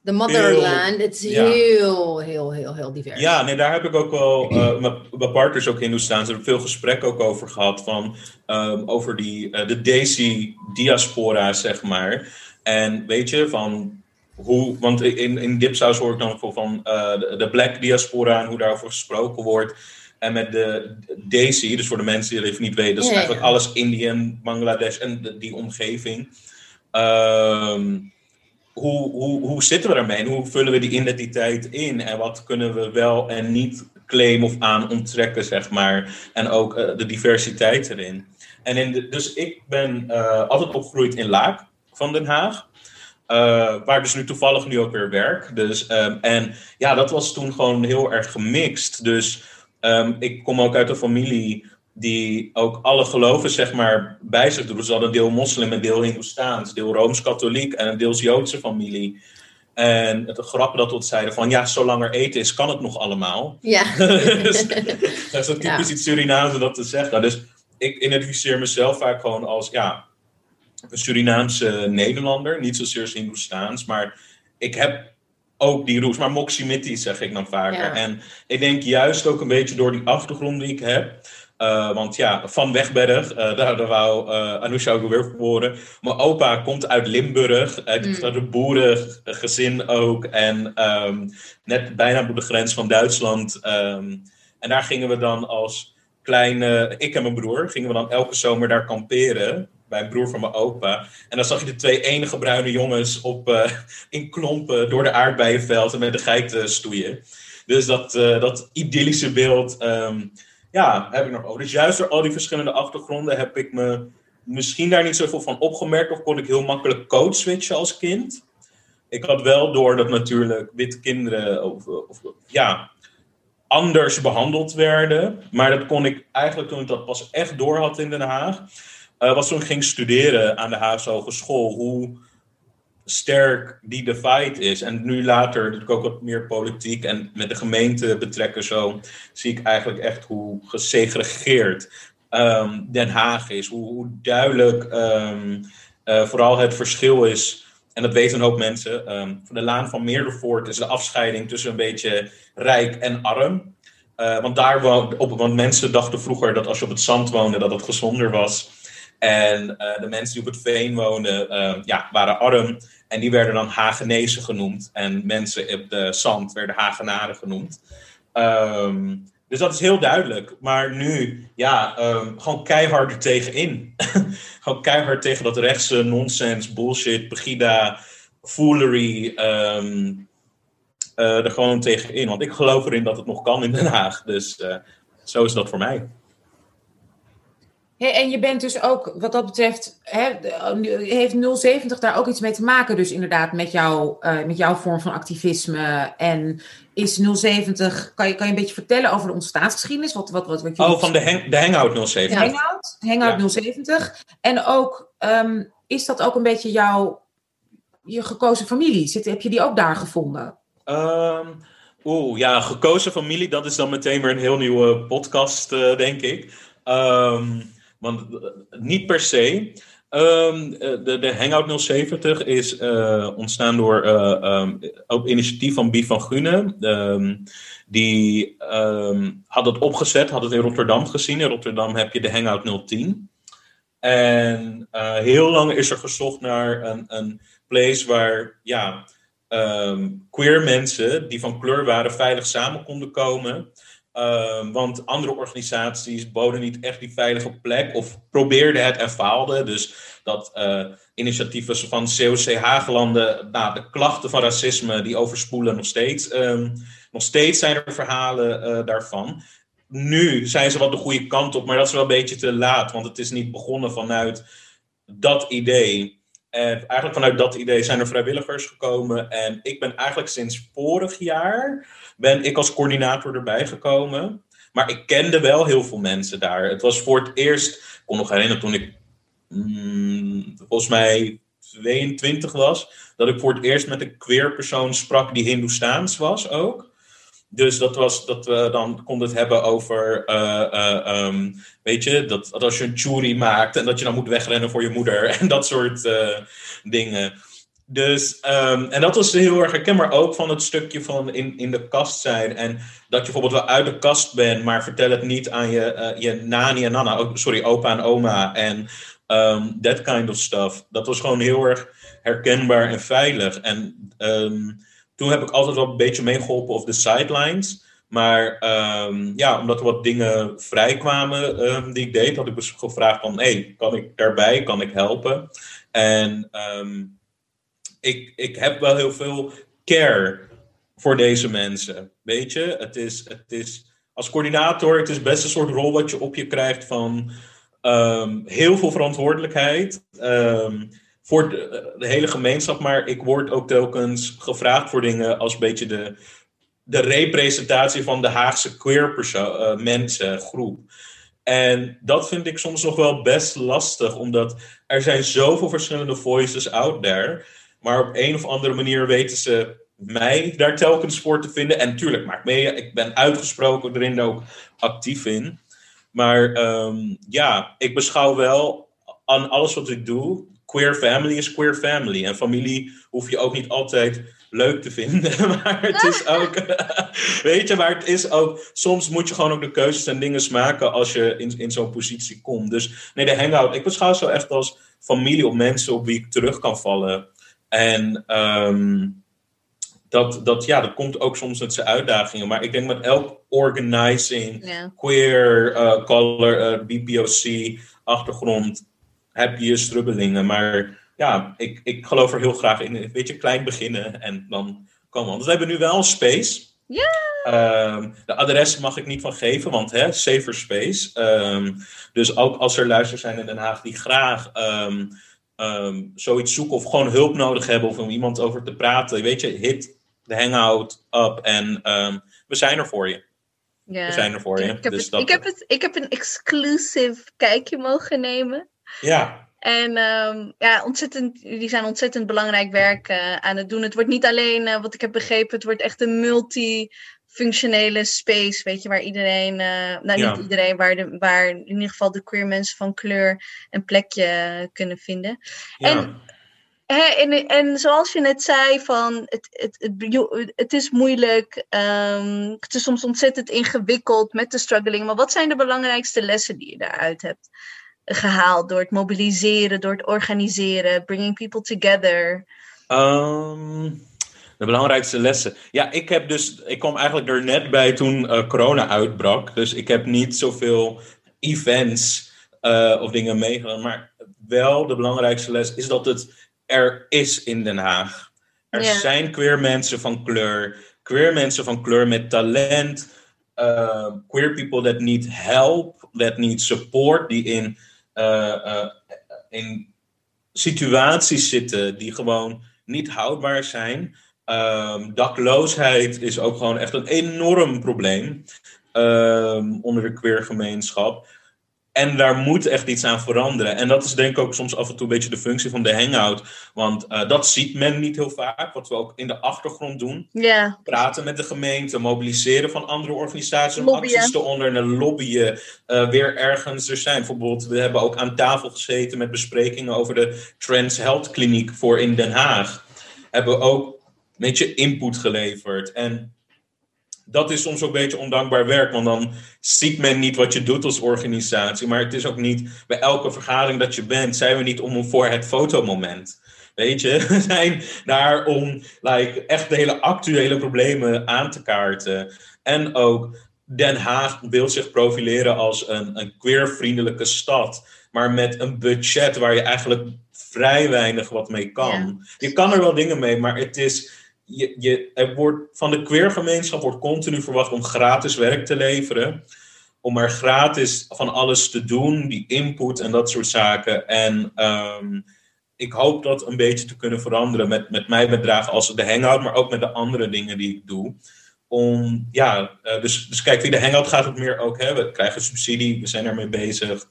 de motherland, het is ja. heel, heel, heel, heel divers. Ja, nee, daar heb ik ook wel. eh mijn, mijn partners ook Hindoestaans. Ik veel gesprek ook over gehad. Van, ehm, over die, eh, de Desi-diaspora, zeg maar. En weet je, van hoe. Want in, in Dipsaus hoor ik dan van eh, de, de Black diaspora en hoe daarover gesproken wordt. En met de Desi, dus voor de mensen die het even niet weten, dat is Ja, ja. eigenlijk alles Indië, Bangladesh en de- die omgeving. Ehm, hoe, hoe, hoe zitten we daarmee en hoe vullen we die identiteit in en wat kunnen we wel en niet claimen of aan onttrekken, zeg maar. En ook eh, de diversiteit erin. En in de, dus ik ben eh, altijd opgegroeid in Laak van Den Haag. eh, waar ik dus nu toevallig nu ook weer werk. Dus, ehm, en ja, dat was toen gewoon heel erg gemixt. Dus ehm, ik kom ook uit een familie die ook alle geloven zeg maar bij zich doet. Dus ze hadden een deel moslim, een deel hindoestaans, deel rooms-katholiek en een deels joodse familie. En het grappige dat we zeiden van ja, zolang er eten is, kan het nog allemaal. Ja. dus, dat is typisch Ja. iets Surinaams om dat te zeggen. Dus ik identificeer mezelf vaak gewoon als ja, een Surinaamse Nederlander. Niet zozeer Hindoestaans, maar ik heb ook die roots. Maar Moximiti zeg ik dan vaker. Ja. En ik denk juist ook een beetje door die achtergrond die ik heb. eh, want ja, van Wegberg, eh, daar, daar wou eh Anousha ook weer horen. Mijn opa komt uit Limburg, uit, Mm. een boerengezin ook. En ehm, net bijna op de grens van Duitsland. ehm, en daar gingen we dan als kleine, ik en mijn broer, gingen we dan elke zomer daar kamperen. Bij een broer van mijn opa. En dan zag je de twee enige bruine jongens op, eh, in klompen door de aardbeienvelden met de geiten stoeien. Dus dat, eh, dat idyllische beeld, ehm, ja, heb ik nog over. Dus juist door al die verschillende achtergronden heb ik me misschien daar niet zoveel van opgemerkt. Of kon ik heel makkelijk code switchen als kind. Ik had wel door dat natuurlijk witte kinderen of, of, ja, anders behandeld werden. Maar dat kon ik eigenlijk toen ik dat pas echt door had in Den Haag. Eh, was toen ik ging studeren aan de Haagse Hogeschool. Hoe sterk die divide is. En nu later, natuurlijk ook wat meer politiek en met de gemeente betrekken zo, zie ik eigenlijk echt hoe gesegregeerd ehm, Den Haag is. Hoe, hoe duidelijk ehm, eh, vooral het verschil is. En dat weten hoop mensen. van de Laan van Meerdervoort is de afscheiding tussen een beetje rijk en arm. Eh, want, daar op, want mensen dachten vroeger dat als je op het zand woonde, dat het gezonder was. En eh, de mensen die op het veen woonden, eh, ja, waren arm. En die werden dan Hagenezen genoemd. En mensen op de zand werden Hagenaren genoemd. Ehm, dus dat is heel duidelijk. Maar nu, ja, ehm, gewoon keihard er tegenin. gewoon keihard tegen dat rechtse nonsens, bullshit, pegida, foolery. ehm, eh, er gewoon tegenin. Want ik geloof erin dat het nog kan in Den Haag. Dus eh, zo is dat voor mij. Hey, en je bent dus ook, wat dat betreft, hè, heeft 070 daar ook iets mee te maken, dus inderdaad met, jou, eh, met jouw vorm van activisme. En is 070, kan je, kan je een beetje vertellen over de ontstaansgeschiedenis? Wat, wat, wat, wat jullie- Oh, van de, hang, de Hangout 07. Ja. Hangout, Hangout Ja. 070. En ook, ehm, is dat ook een beetje jouw je gekozen familie? Zit, heb je die ook daar gevonden? Ehm, Oeh, ja, gekozen familie, dat is dan meteen weer een heel nieuwe podcast, eh, denk ik. Ehm, want eh, niet per se. Ehm, eh, de, de Hangout 070 is eh, ontstaan door eh, ehm, op initiatief van Bief van Gunen. Ehm, die had het opgezet, had het in Rotterdam gezien. In Rotterdam heb je de Hangout 010. En heel lang is er gezocht naar een, een place waar ja, queer mensen die van kleur waren veilig samen konden komen. Ehm, want andere organisaties boden niet echt die veilige plek of probeerden het en faalden. Dus dat eh, initiatieven van COC Hagelanden, nou, de klachten van racisme, die overspoelen nog steeds. Ehm, nog steeds zijn er verhalen eh, daarvan. Nu zijn ze wat de goede kant op, maar dat is wel een beetje te laat, want het is niet begonnen vanuit dat idee. En eigenlijk vanuit dat idee zijn er vrijwilligers gekomen. En ik ben eigenlijk sinds vorig jaar ben ik als coördinator erbij gekomen. Maar ik kende wel heel veel mensen daar. Het was voor het eerst, ik kon nog herinneren toen ik mm, volgens mij 22 was, dat ik voor het eerst met een queer persoon sprak die Hindoestaans was ook. Dus dat was dat we dan konden het hebben over, eh, eh, ehm, weet je, dat, als je een churi maakt en dat je dan moet wegrennen voor je moeder en dat soort eh, dingen. Dus, ehm, en dat was heel erg herkenbaar ook van het stukje van in, in de kast zijn. En dat je bijvoorbeeld wel uit de kast bent, maar vertel het niet aan je, je nani en nana, sorry, opa en oma en um, that kind of stuff. Dat was gewoon heel erg herkenbaar en veilig. En toen heb ik altijd wel een beetje meegeholpen op de sidelines. Maar ja, omdat er wat dingen vrijkwamen die ik deed, had ik dus gevraagd van, hey, kan ik daarbij, kan ik helpen? En ik, ik heb wel heel veel care voor deze mensen. Weet je, het is, het is als coördinator, het is best een soort rol wat je op je krijgt van heel veel verantwoordelijkheid voor de, de, hele gemeenschap, maar ik word ook telkens gevraagd voor dingen als een beetje de, de representatie van de Haagse queer persoon, uh, mensengroep. En dat vind ik soms nog wel best lastig, omdat er zijn zoveel verschillende voices out there. Maar op een of andere manier weten ze mij daar telkens voor te vinden. En tuurlijk, maak mee, ik ben uitgesproken erin ook actief in. Maar um, ja, ik beschouw wel aan alles wat ik doe, queer family is queer family. En familie hoef je ook niet altijd leuk te vinden. Maar het is ook. weet je, maar het is ook. Soms moet je gewoon ook de keuzes en dingen maken als je in, in zo'n positie komt. Dus nee, de hangout. Ik beschouw zo echt als familie op mensen op wie ik terug kan vallen. En um, dat, dat, ja, dat komt ook soms met zijn uitdagingen. Maar ik denk met elk organizing, queer, uh, color, uh, BPOC achtergrond heb je strubbelingen. Maar ja, ik, ik geloof er heel graag in. Weet je, klein beginnen en dan komen we. Want we hebben nu wel een space. Ja. Um, de adres mag ik niet van geven, want hè, safer space. Um, dus ook als er luisteraars zijn in Den Haag die graag um, zoiets zoeken of gewoon hulp nodig hebben of om iemand over te praten, weet je, hit de hangout up en we zijn er voor je. Ja. We zijn er voor je. Ik heb, dus het, dat, ik, heb het, ik heb een exclusive kijkje mogen nemen. Ja. En um, ja, ontzettend, die zijn ontzettend belangrijk werk uh, aan het doen. Het wordt niet alleen, uh, wat ik heb begrepen, het wordt echt een multifunctionele space, weet je, waar iedereen, uh, nou Ja. niet iedereen, waar, de, waar in ieder geval de queer mensen van kleur een plekje kunnen vinden. ja. En Hè, en, en zoals je net zei, van het, het, het is moeilijk, ehm, het is soms ontzettend ingewikkeld met de struggling. Maar wat zijn de belangrijkste lessen die je daaruit hebt gehaald door het mobiliseren, door het organiseren, bringing people together? Ehm, de belangrijkste lessen. Ja, ik heb dus. Ik kwam eigenlijk er net bij toen eh, corona uitbrak. Dus ik heb niet zoveel events eh, of dingen meegedaan. Maar wel de belangrijkste les is dat het er is in Den Haag. Er zijn queer mensen van kleur. Queer mensen van kleur met talent. eh, queer people that need help, that need support, die in, in situaties zitten die gewoon niet houdbaar zijn. Ehm, dakloosheid is ook gewoon echt een enorm probleem ehm, onder de queergemeenschap. En daar moet echt iets aan veranderen. En dat is denk ik ook soms af en toe een beetje de functie van de hangout. Want eh, dat ziet men niet heel vaak, wat we ook in de achtergrond doen praten met de gemeente, mobiliseren van andere organisaties om acties te ondernemen, lobbyen, eh, weer ergens er zijn. Bijvoorbeeld, we hebben ook aan tafel gezeten met besprekingen over de Trans Health Kliniek voor in Den Haag. Hebben we ook een beetje input geleverd. En dat is soms ook een beetje ondankbaar werk, want dan ziet men niet wat je doet als organisatie. Maar het is ook niet bij elke vergadering dat je bent, zijn we niet om voor het fotomoment. Weet je, we zijn daar om like, echt de hele actuele problemen aan te kaarten. En ook Den Haag wil zich profileren als een, een queer-vriendelijke stad. Maar met een budget waar je eigenlijk vrij weinig wat mee kan. Je kan er wel dingen mee, maar het is. Je, je, er wordt, van de queergemeenschap wordt continu verwacht om gratis werk te leveren. Om maar gratis van alles te doen, die input en dat soort zaken. En ehm, ik hoop dat een beetje te kunnen veranderen met, met mijn bedragen als de Hangout, maar ook met de andere dingen die ik doe. Om, ja, uh, dus, dus kijk, via de Hangout gaat het meer ook, hè, we krijgen subsidie, we zijn ermee bezig.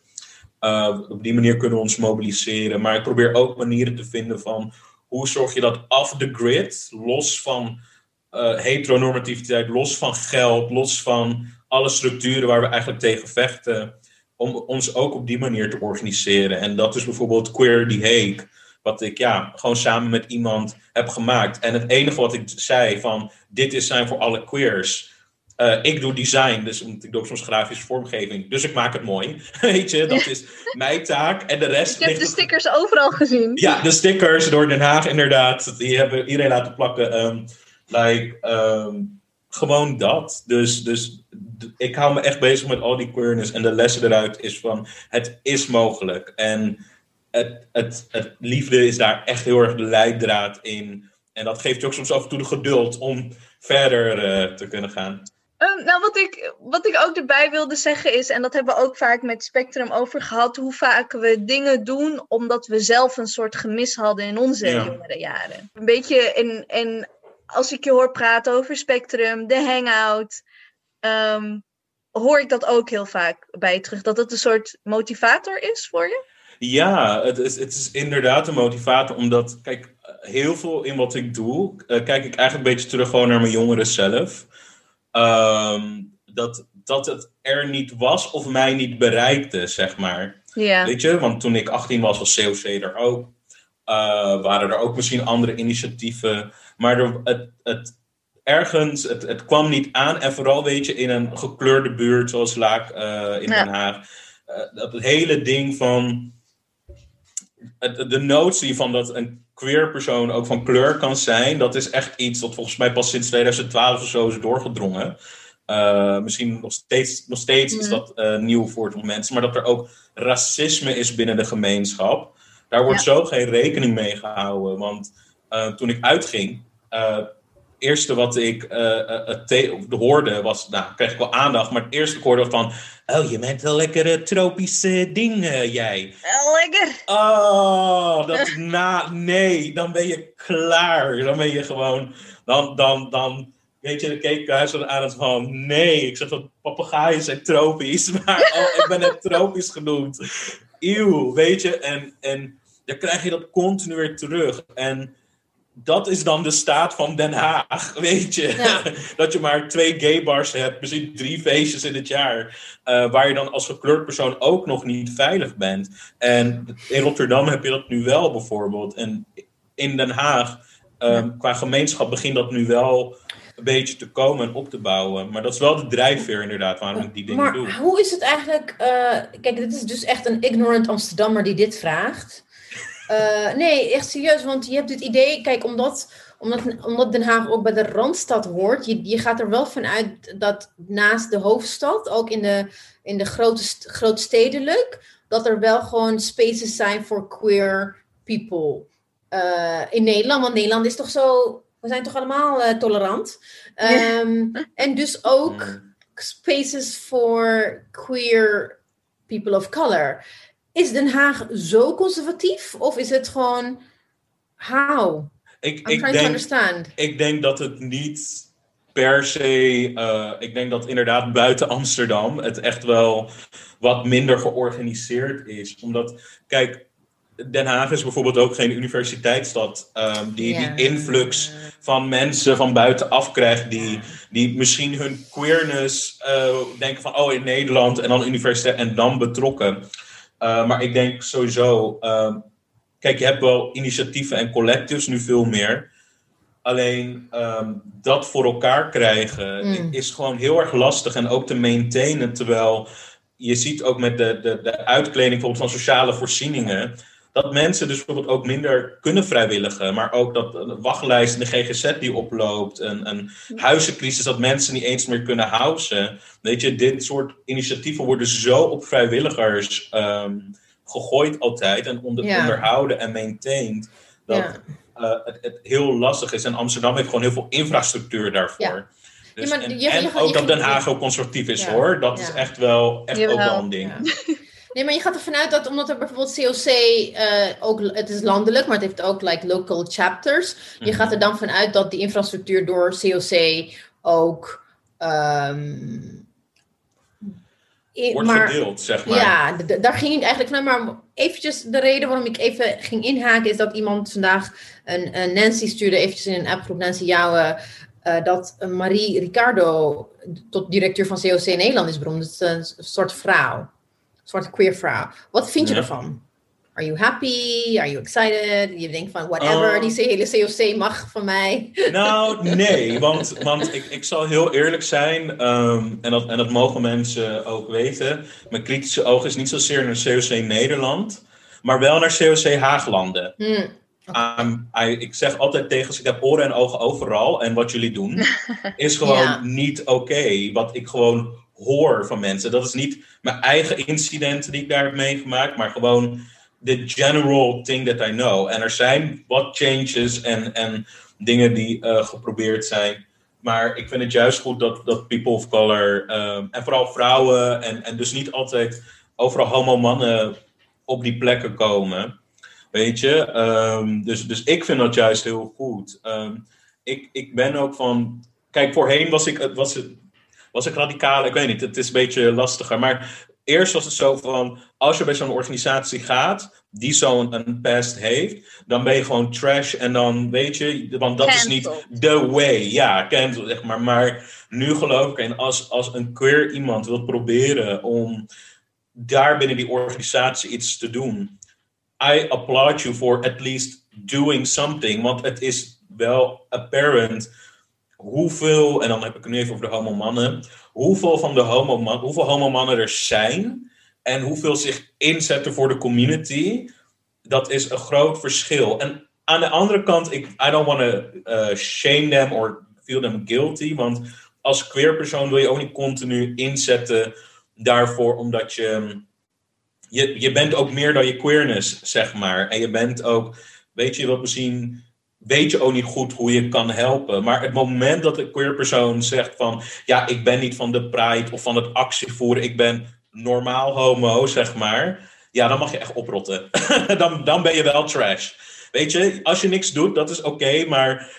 Uh, op die manier kunnen we ons mobiliseren. Maar ik probeer ook manieren te vinden van hoe zorg je dat off the grid, los van uh, heteronormativiteit, los van geld, los van alle structuren waar we eigenlijk tegen vechten, om ons ook op die manier te organiseren. En dat is bijvoorbeeld Queer The Hague, wat ik ja, gewoon samen met iemand heb gemaakt. En het enige wat ik zei van, dit is zijn voor alle queers. Uh, ik doe design, dus ik doe ook soms grafische vormgeving. Dus ik maak het mooi. Weet je, dat is mijn taak. En de rest. Ik heb de stickers overal gezien. Ja, de stickers door Den Haag, inderdaad. Die hebben iedereen laten plakken. Um, like, um, gewoon dat. Dus, dus ik hou me echt bezig met al die queerness. En de lessen eruit is van: het is mogelijk. En het, het, het liefde is daar echt heel erg de leidraad in. En dat geeft je ook soms af en toe de geduld om verder uh, te kunnen gaan. Um, nou, wat ik, wat ik ook erbij wilde zeggen is, en dat hebben we ook vaak met Spectrum over gehad, hoe vaak we dingen doen omdat we zelf een soort gemis hadden in onze ja. jongere jaren. Een beetje, en, en als ik je hoor praten over Spectrum, de Hangout, um, hoor ik dat ook heel vaak bij je terug. Dat het een soort motivator is voor je? Ja, het is, het is inderdaad een motivator, omdat, kijk, heel veel in wat ik doe, uh, kijk ik eigenlijk een beetje terug gewoon naar mijn jongeren zelf. Um, dat, dat het er niet was of mij niet bereikte, zeg maar. Ja. Weet je, want toen ik 18 was, was COC er ook. Uh, waren er ook misschien andere initiatieven. Maar er, het, het, ergens, het, het kwam niet aan. En vooral, weet je, in een gekleurde buurt zoals Laak uh, in ja. Den Haag. Uh, dat het hele ding van... Het, de notie van dat een queer persoon ook van kleur kan zijn, dat is echt iets dat volgens mij pas sinds 2012 of zo is doorgedrongen. Uh, misschien nog steeds, nog steeds is dat uh, nieuw voor het mensen, maar dat er ook racisme is binnen de gemeenschap. Daar wordt ja. zo geen rekening mee gehouden. Want uh, toen ik uitging, eerste wat ik hoorde was, nou, kreeg ik wel aandacht, maar het eerste ik hoorde van, Oh, je bent een lekkere tropische ding, uh, jij. Lekker. Oh, dat na, nee, dan ben je klaar. Dan ben je gewoon, dan, dan, dan, weet je, de keek huis aan het van, nee, ik zeg dat papegaaien zijn tropisch, maar oh, ik ben net tropisch genoemd. Eeuw, weet je, en, en dan krijg je dat continu weer terug. En dat is dan de staat van Den Haag, weet je. Ja. dat je maar twee gay bars hebt, misschien drie feestjes in het jaar. Uh, waar je dan als gekleurd persoon ook nog niet veilig bent. En in Rotterdam heb je dat nu wel bijvoorbeeld. En in Den Haag, um, ja. qua gemeenschap, begint dat nu wel een beetje te komen en op te bouwen. Maar dat is wel de drijfveer inderdaad waarom ik die dingen maar doe. hoe is het eigenlijk... Uh, kijk, dit is dus echt een ignorant Amsterdammer die dit vraagt. Uh, nee, echt serieus, want je hebt het idee, kijk, omdat, omdat, omdat Den Haag ook bij de Randstad hoort, je, je gaat er wel vanuit dat naast de hoofdstad, ook in de, in de grote, grootstedelijk, dat er wel gewoon spaces zijn voor queer people uh, in Nederland. Want Nederland is toch zo, we zijn toch allemaal uh, tolerant. Um, en dus ook spaces for queer people of color. Is Den Haag zo conservatief of is het gewoon how? Ik, I'm ik, denk, to understand. ik denk dat het niet per se. Uh, ik denk dat inderdaad buiten Amsterdam het echt wel wat minder georganiseerd is. Omdat, kijk, Den Haag is bijvoorbeeld ook geen universiteitsstad um, die die influx van mensen van buitenaf krijgt, die, die misschien hun queerness eh, denken van oh in Nederland en dan universiteit en dan betrokken. Uh, maar ik denk sowieso, um, kijk, je hebt wel initiatieven en collectives nu veel meer. Alleen um, dat voor elkaar krijgen Mm. is gewoon heel erg lastig en ook te maintainen. Terwijl je ziet ook met de, de, de uitkleding bijvoorbeeld van sociale voorzieningen. Dat mensen dus bijvoorbeeld ook minder kunnen vrijwilligen. Maar ook dat de wachtlijst in de GGZ die oploopt. Een, een huizencrisis dat mensen niet eens meer kunnen houden. Weet je, dit soort initiatieven worden zo op vrijwilligers ehm, gegooid altijd. En onder, Ja. onderhouden en maintained. Dat Ja. eh, het, het heel lastig is. En Amsterdam heeft gewoon heel veel infrastructuur daarvoor. Ja. Dus, Ja, maar en je- je- ook dat Den Haag ook conservatief is hoor. Dat is echt wel, echt ook wel een ding. Nee, maar je gaat ervan uit dat omdat er bijvoorbeeld COC eh, ook, het is landelijk, maar het heeft ook like local chapters. Je Mhm. gaat er dan vanuit dat die infrastructuur door COC ook. ehm, Wordt maar, gedeeld, zeg maar. ja, daar ging ik eigenlijk vanuit. Maar eventjes, de reden waarom ik even ging inhaken is dat iemand vandaag een, een Nancy stuurde, eventjes in een appgroep, Nancy Jouwe, eh, dat Marie Ricardo tot directeur van COC Nederland is beroemd. Het is een soort vrouw, soort queer vrouw. Wat vind je Ja. ervan? Are you happy? Are you excited? Je denkt van whatever, Oh. die hele COC mag van mij. Nou, nee, want, want ik, ik zal heel eerlijk zijn, ehm, en, dat, en dat mogen mensen ook weten. Mijn kritische oog is niet zozeer naar COC Nederland, maar wel naar COC Haaglanden. Hm, Ehm, I- ik zeg altijd tegen ze, ik heb oren en ogen overal. En wat jullie doen, is gewoon Ja. niet oké. Wat ik gewoon hoor van mensen. Dat is niet mijn eigen incidenten die ik daar heb meegemaakt, maar gewoon the general thing that I know. En er zijn wat changes en, en dingen die eh, geprobeerd zijn. Maar ik vind het juist goed dat, dat people of color, ehm, en vooral vrouwen, en, en dus niet altijd overal homo mannen op die plekken komen. Weet je, Ehm, dus, dus ik vind dat juist heel goed. Ehm, ik, ik ben ook van. Kijk, voorheen was ik, was, was ik radicaal. Ik weet niet, het is een beetje lastiger. Maar eerst was het zo van. Als je bij zo'n organisatie gaat. die zo'n een past heeft. dan ben je gewoon trash. En dan weet je. Want dat is niet the way. Ja, cancel zeg maar. Maar nu geloof ik. En als, als een queer iemand wil proberen om. daar binnen die organisatie iets te doen. I applaud you for at least doing something. Want het is wel apparent hoeveel, en dan heb ik het nu even over de homo-mannen, hoeveel van de homo hoeveel homo-mannen er zijn en hoeveel zich inzetten voor de community, dat is een groot verschil. En aan de andere kant, ik, I don't want to uh, shame them or feel them guilty, want als queer persoon wil je ook niet continu inzetten daarvoor, omdat je je, je bent ook meer dan je queerness, zeg maar. En je bent ook, weet je wat misschien, weet je ook niet goed hoe je kan helpen. Maar het moment dat een queer persoon zegt van, ja, ik ben niet van de pride of van het actievoeren, ik ben normaal homo, zeg maar. Ja, dan mag je echt oprotten. dan, dan ben je wel trash. Weet je, als je niks doet, dat is oké, maar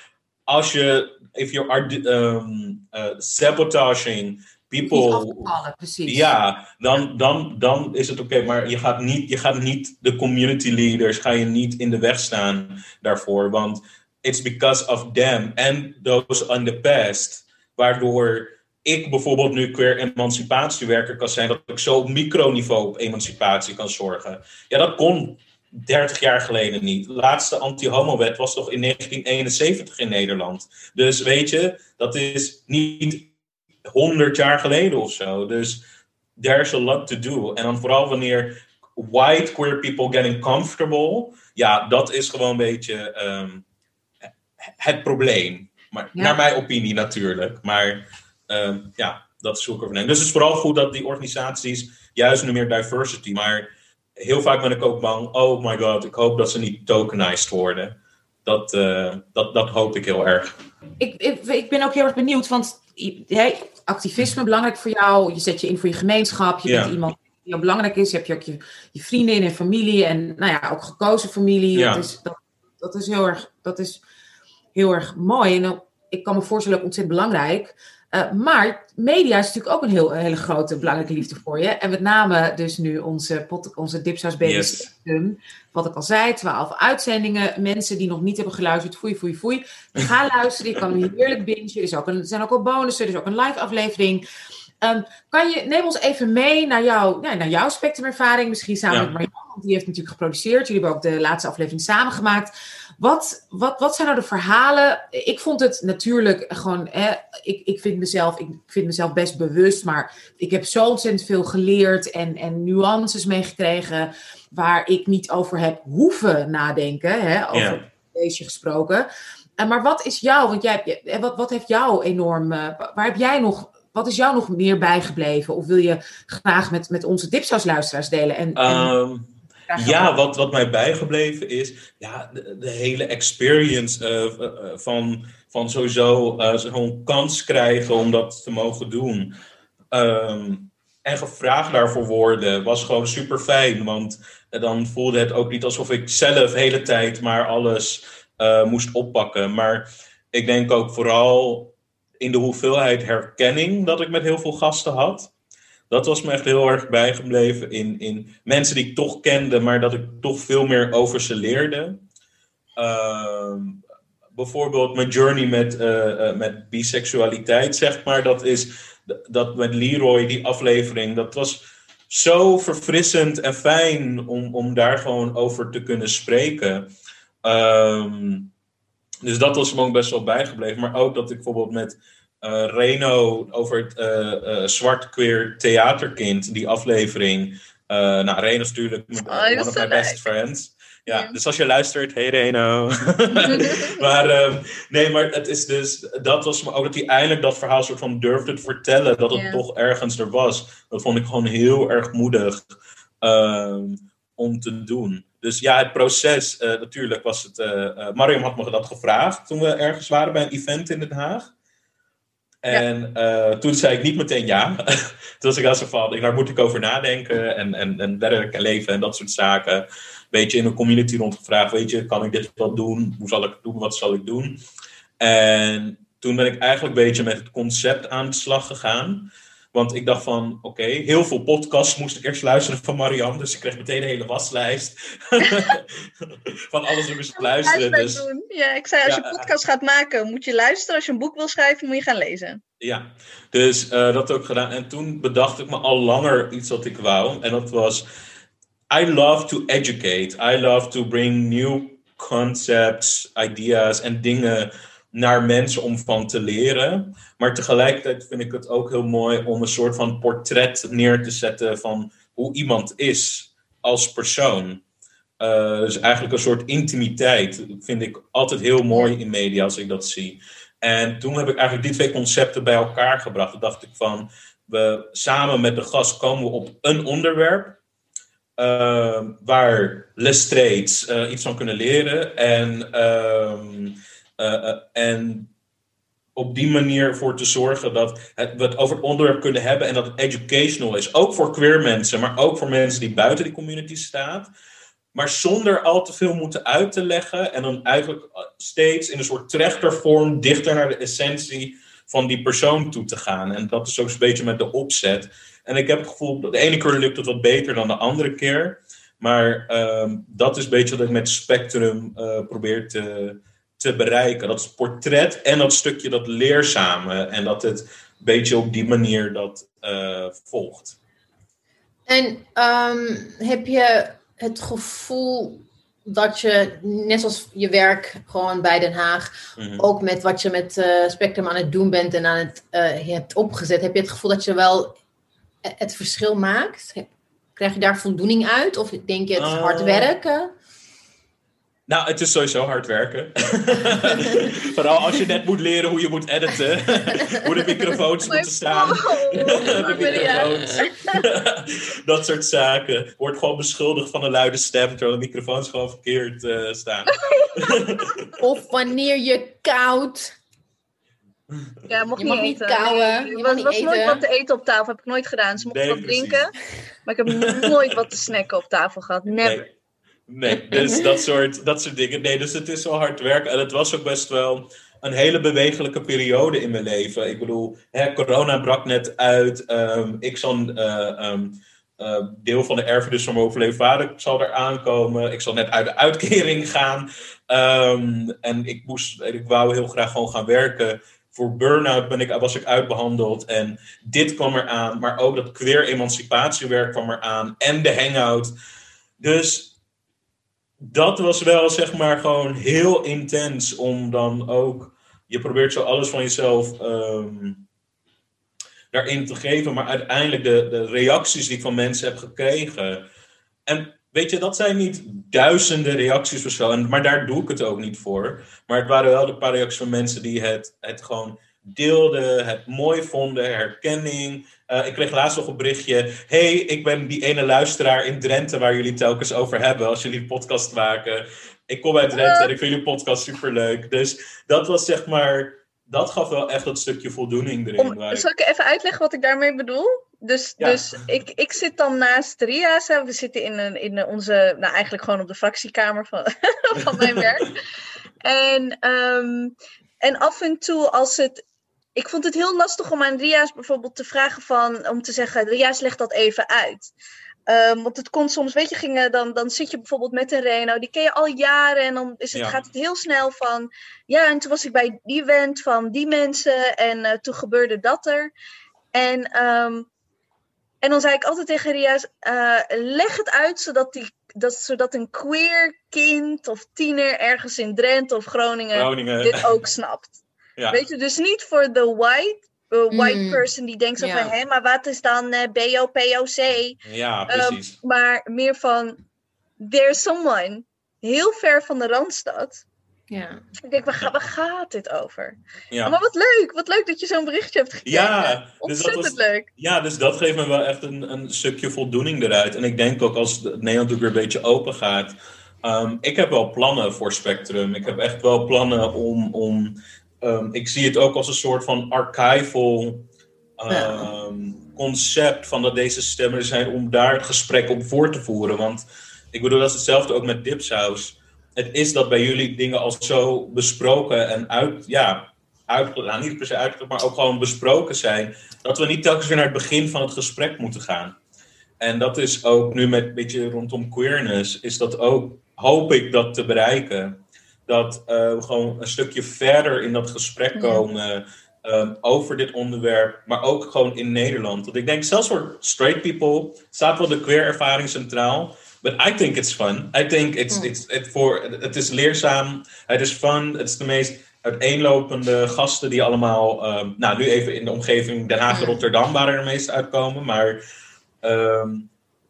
als je, if you are um, uh, sabotaging people precies. ja, dan, dan, dan is het oké. maar je gaat, niet, je gaat niet de community leaders, ga je niet in de weg staan daarvoor. Want it's because of them and those on the past. Waardoor ik bijvoorbeeld nu queer emancipatiewerker kan zijn. Dat ik zo op microniveau op emancipatie kan zorgen. Ja, dat kon 30 jaar geleden niet. De laatste anti-homo-wet was toch in 1971 in Nederland. Dus weet je, dat is niet 100 jaar geleden of zo. Dus there's a lot to do. En dan vooral wanneer white queer people getting comfortable. Ja, dat is gewoon een beetje ehm, het probleem. Maar, Ja. Naar mijn opinie natuurlijk. Maar ehm, ja, dat is erover denk. Dus het is vooral goed dat die organisaties juist nu meer diversity. Maar heel vaak ben ik ook bang. Oh my god, ik hoop dat ze niet tokenized worden. Dat, eh, dat, dat hoop ik heel erg. Ik, ik, ik ben ook heel erg benieuwd, want hey, activisme belangrijk voor jou. Je zet je in voor je gemeenschap. Je Ja. bent iemand die heel belangrijk is. Je hebt je ook je, je vrienden en familie en nou ja, ook gekozen familie. Ja. Dat, is, dat, dat, is heel erg, dat is heel erg mooi. En ik kan me voorstellen ook ontzettend belangrijk. Eh, maar media is natuurlijk ook een, heel, een hele grote belangrijke liefde voor je. En met name dus nu onze, pod, onze Dipsaus Baby Yes. Wat ik al zei, twaalf uitzendingen. Mensen die nog niet hebben geluisterd, foei, foei, foei. Ga luisteren, je kan hem heerlijk bingen. Er, is ook een, er zijn ook al bonussen, er is ook een live aflevering. Ehm, kan je, neem ons even mee naar, jou, naar jouw spectrumervaring. Misschien samen Ja. met Marjan, want die heeft natuurlijk geproduceerd. Jullie hebben ook de laatste aflevering samengemaakt. Wat, wat, wat zijn nou de verhalen? Ik vond het natuurlijk gewoon. Hè, ik, ik, vind mezelf, ik vind mezelf best bewust, maar ik heb zo ontzettend veel geleerd en, en nuances meegekregen waar ik niet over heb hoeven nadenken. Hè, over Ja. deze gesproken. Uh, maar wat is jou, want jij, hebt- eh, wat, wat heeft jou enorm, uh, waar heb jij nog, wat is jou nog meer bijgebleven? Of wil je graag met, met onze dipsausluisteraars delen? En, en Ehm, ja, wat, wat mij bijgebleven is, ja, de, de hele experience uh, uh, van, van sowieso uh, zo'n kans krijgen om dat te mogen doen. Um, en gevraagd daarvoor worden was gewoon super fijn. Want dan voelde het ook niet alsof ik zelf de hele tijd maar alles eh, moest oppakken. Maar ik denk ook vooral in de hoeveelheid herkenning dat ik met heel veel gasten had. Dat was me echt heel erg bijgebleven in, in mensen die ik toch kende, maar dat ik toch veel meer over ze leerde. Ehm, bijvoorbeeld mijn journey met, uh, met biseksualiteit, zeg maar. Dat is dat met Leroy, die aflevering, dat was zo verfrissend en fijn om, om daar gewoon over te kunnen spreken. Ehm, dus dat was me ook best wel bijgebleven. Maar ook dat ik bijvoorbeeld met Reno over het uh, zwart queer theaterkind, die aflevering. nou, Reno is natuurlijk oh, one of my best friends. Ja, dus als je luistert, hey Reno. maar um, nee, maar het is dus, dat was me ook dat hij eindelijk dat verhaal soort van durfde te vertellen, dat het toch ergens er was. Dat vond ik gewoon heel erg moedig um, om te doen. Dus ja, het proces, uh, natuurlijk was het. Uh, uh, Mariam had me dat gevraagd toen we ergens waren bij een event in Den Haag. En ja. toen zei ik niet meteen ja. toen was ik als van, daar moet ik over nadenken en, en, en werk en leven en dat soort zaken beetje in een community rondgevraagd, weet je, kan ik dit wat doen? Hoe zal ik het doen? Wat zal ik doen? En toen ben ik eigenlijk een beetje met het concept aan de slag gegaan. Want ik dacht van, oké, heel veel podcasts moest ik eerst luisteren van Marianne. Dus ik kreeg meteen een hele waslijst van alles wat ik luisteren. Dus, ja, ik zei, als je podcast gaat maken, moet je luisteren. Als je een boek wil schrijven, moet je gaan lezen. Ja, dus uh, dat ook gedaan. En toen bedacht ik me al langer iets wat ik wou. En dat was I love to educate. I love to bring new concepts, ideas en dingen naar mensen om van te leren. Maar tegelijkertijd vind ik het ook heel mooi om een soort van portret neer te zetten van hoe iemand is als persoon. Uh, dus eigenlijk een soort intimiteit vind ik altijd heel mooi in media als ik dat zie. En toen heb ik eigenlijk die twee concepten bij elkaar gebracht. Toen dacht ik van, we samen met de gast komen we op een onderwerp. Uh, waar Lestrates uh, iets van kunnen leren. En, uh, en op die manier voor te zorgen dat we het over het onderwerp kunnen hebben en dat het educational is. Ook voor queer mensen, maar ook voor mensen die buiten die community staan. Maar zonder al te veel moeten uit te leggen en dan eigenlijk steeds in een soort trechtervorm dichter naar de essentie van die persoon toe te gaan. En dat is ook een beetje met de opzet. En ik heb het gevoel dat de ene keer lukt het wat beter dan de andere keer. Maar um, dat is een beetje wat ik met Spectrum uh, probeer te, te bereiken. Dat portret en dat stukje dat leerzame. En dat het een beetje op die manier dat uh, volgt. En um, heb je het gevoel dat je, net zoals je werk gewoon bij Den Haag, mm -hmm. ook met wat je met uh, Spectrum aan het doen bent en aan het uh, hebt opgezet, heb je het gevoel dat je wel het verschil maakt? Krijg je daar voldoening uit? Of denk je het hard werken? Nou, het is sowieso hard werken. Vooral als je net moet leren hoe je moet editen. hoe de microfoons moeten staan. de microfoons. dat soort zaken. Wordt gewoon beschuldigd van een luide stem, terwijl de microfoons gewoon verkeerd uh, staan. of wanneer je koud ja, mocht je niet mag niet. Nee, er was, niet was eten. nooit wat te eten op tafel, heb ik nooit gedaan. Ze mochten Nee, wat precies. drinken, maar ik heb nooit wat te snacken op tafel gehad. Never. Nee. Nee, dus dat soort, dat soort dingen. Nee, dus het is wel hard werken. En het was ook best wel een hele bewegelijke periode in mijn leven. Ik bedoel, hè, corona brak net uit. Um, ik zal uh, um, uh, deel van de erfenis van mijn overleden vader zal er aankomen. Ik zal net uit de uitkering gaan. Um, en ik, moest, ik wou heel graag gewoon gaan werken. Voor burn-out ben ik, was ik uitbehandeld. En dit kwam eraan. Maar ook dat queer emancipatiewerk kwam eraan. En de hangout. Dus dat was wel zeg maar gewoon heel intens om dan ook. Je probeert zo alles van jezelf um, daarin te geven, maar uiteindelijk de, de reacties die ik van mensen heb gekregen. En weet je, dat zijn niet duizenden reacties of zo, maar daar doe ik het ook niet voor. Maar het waren wel de paar reacties van mensen die het, het gewoon deelden, het mooi vonden, herkenning. Uh, ik kreeg laatst nog een berichtje. hey, ik ben die ene luisteraar in Drenthe waar jullie telkens over hebben als jullie podcast maken. Ik kom uit Drenthe en ik vind jullie podcast superleuk. Dus dat was zeg maar, dat gaf wel echt dat stukje voldoening erin. Om, zal ik even uitleggen wat ik daarmee bedoel? Dus, Ja. dus ik, ik zit dan naast Ria's. hè. We zitten in, een, in onze, nou eigenlijk gewoon op de fractiekamer van, van mijn werk. En, ehm, en af en toe als het. Ik vond het heel lastig om aan Ria's bijvoorbeeld te vragen van, om te zeggen, Ria's leg dat even uit. Ehm, want het kon soms, weet je, gingen, dan, dan zit je bijvoorbeeld met een Reno, die ken je al jaren en dan is het, Ja. gaat het heel snel van, ja, en toen was ik bij die event van die mensen en eh, toen gebeurde dat er. En, ehm, en dan zei ik altijd tegen Ria's, eh, leg het uit zodat, die, dat, zodat een queer kind of tiener ergens in Drenthe of Groningen Groningen. dit ook snapt. Ja. Weet je, dus niet voor de white, eh, white Mm. person die denkt zo Ja. van, hé, maar wat is dan eh, BOPOC? Ja, Ehm, precies. maar meer van, there's someone heel ver van de Randstad. Ja. Ik denk, waar, ga- waar gaat dit over? ja. Maar wat leuk, wat leuk dat je zo'n berichtje hebt gekregen. Ja, dus dat Ontzettend was- leuk. Ja, dus dat geeft me wel echt een, een stukje voldoening eruit. En ik denk ook als het Nederland ook weer een beetje open gaat. ehm, ik heb wel plannen voor Spectrum. Ik heb echt wel plannen om. om ehm, ik zie het ook als een soort van archival ehm, concept. Van dat deze stemmen zijn om daar het gesprek op voor te voeren. Want ik bedoel, dat is hetzelfde ook met Dipsaus. Het is dat bij jullie dingen al zo besproken en uit. Ja, uit, nou, niet per se uitgelegd, maar ook gewoon besproken zijn. Dat we niet telkens weer naar het begin van het gesprek moeten gaan. En dat is ook nu met een beetje rondom queerness, is dat ook, hoop ik dat te bereiken. Dat eh, we gewoon een stukje verder in dat gesprek komen ehm, over dit onderwerp, maar ook gewoon in Nederland. Want ik denk, zelfs voor straight people staat wel de queer ervaring centraal. But I think it's fun. I think it's, it's, it voor, het is leerzaam, het is fun, het is de meest uiteenlopende gasten die allemaal, ehm, nou nu even in de omgeving Den Haag en. Rotterdam waar er de meeste uitkomen, maar ehm,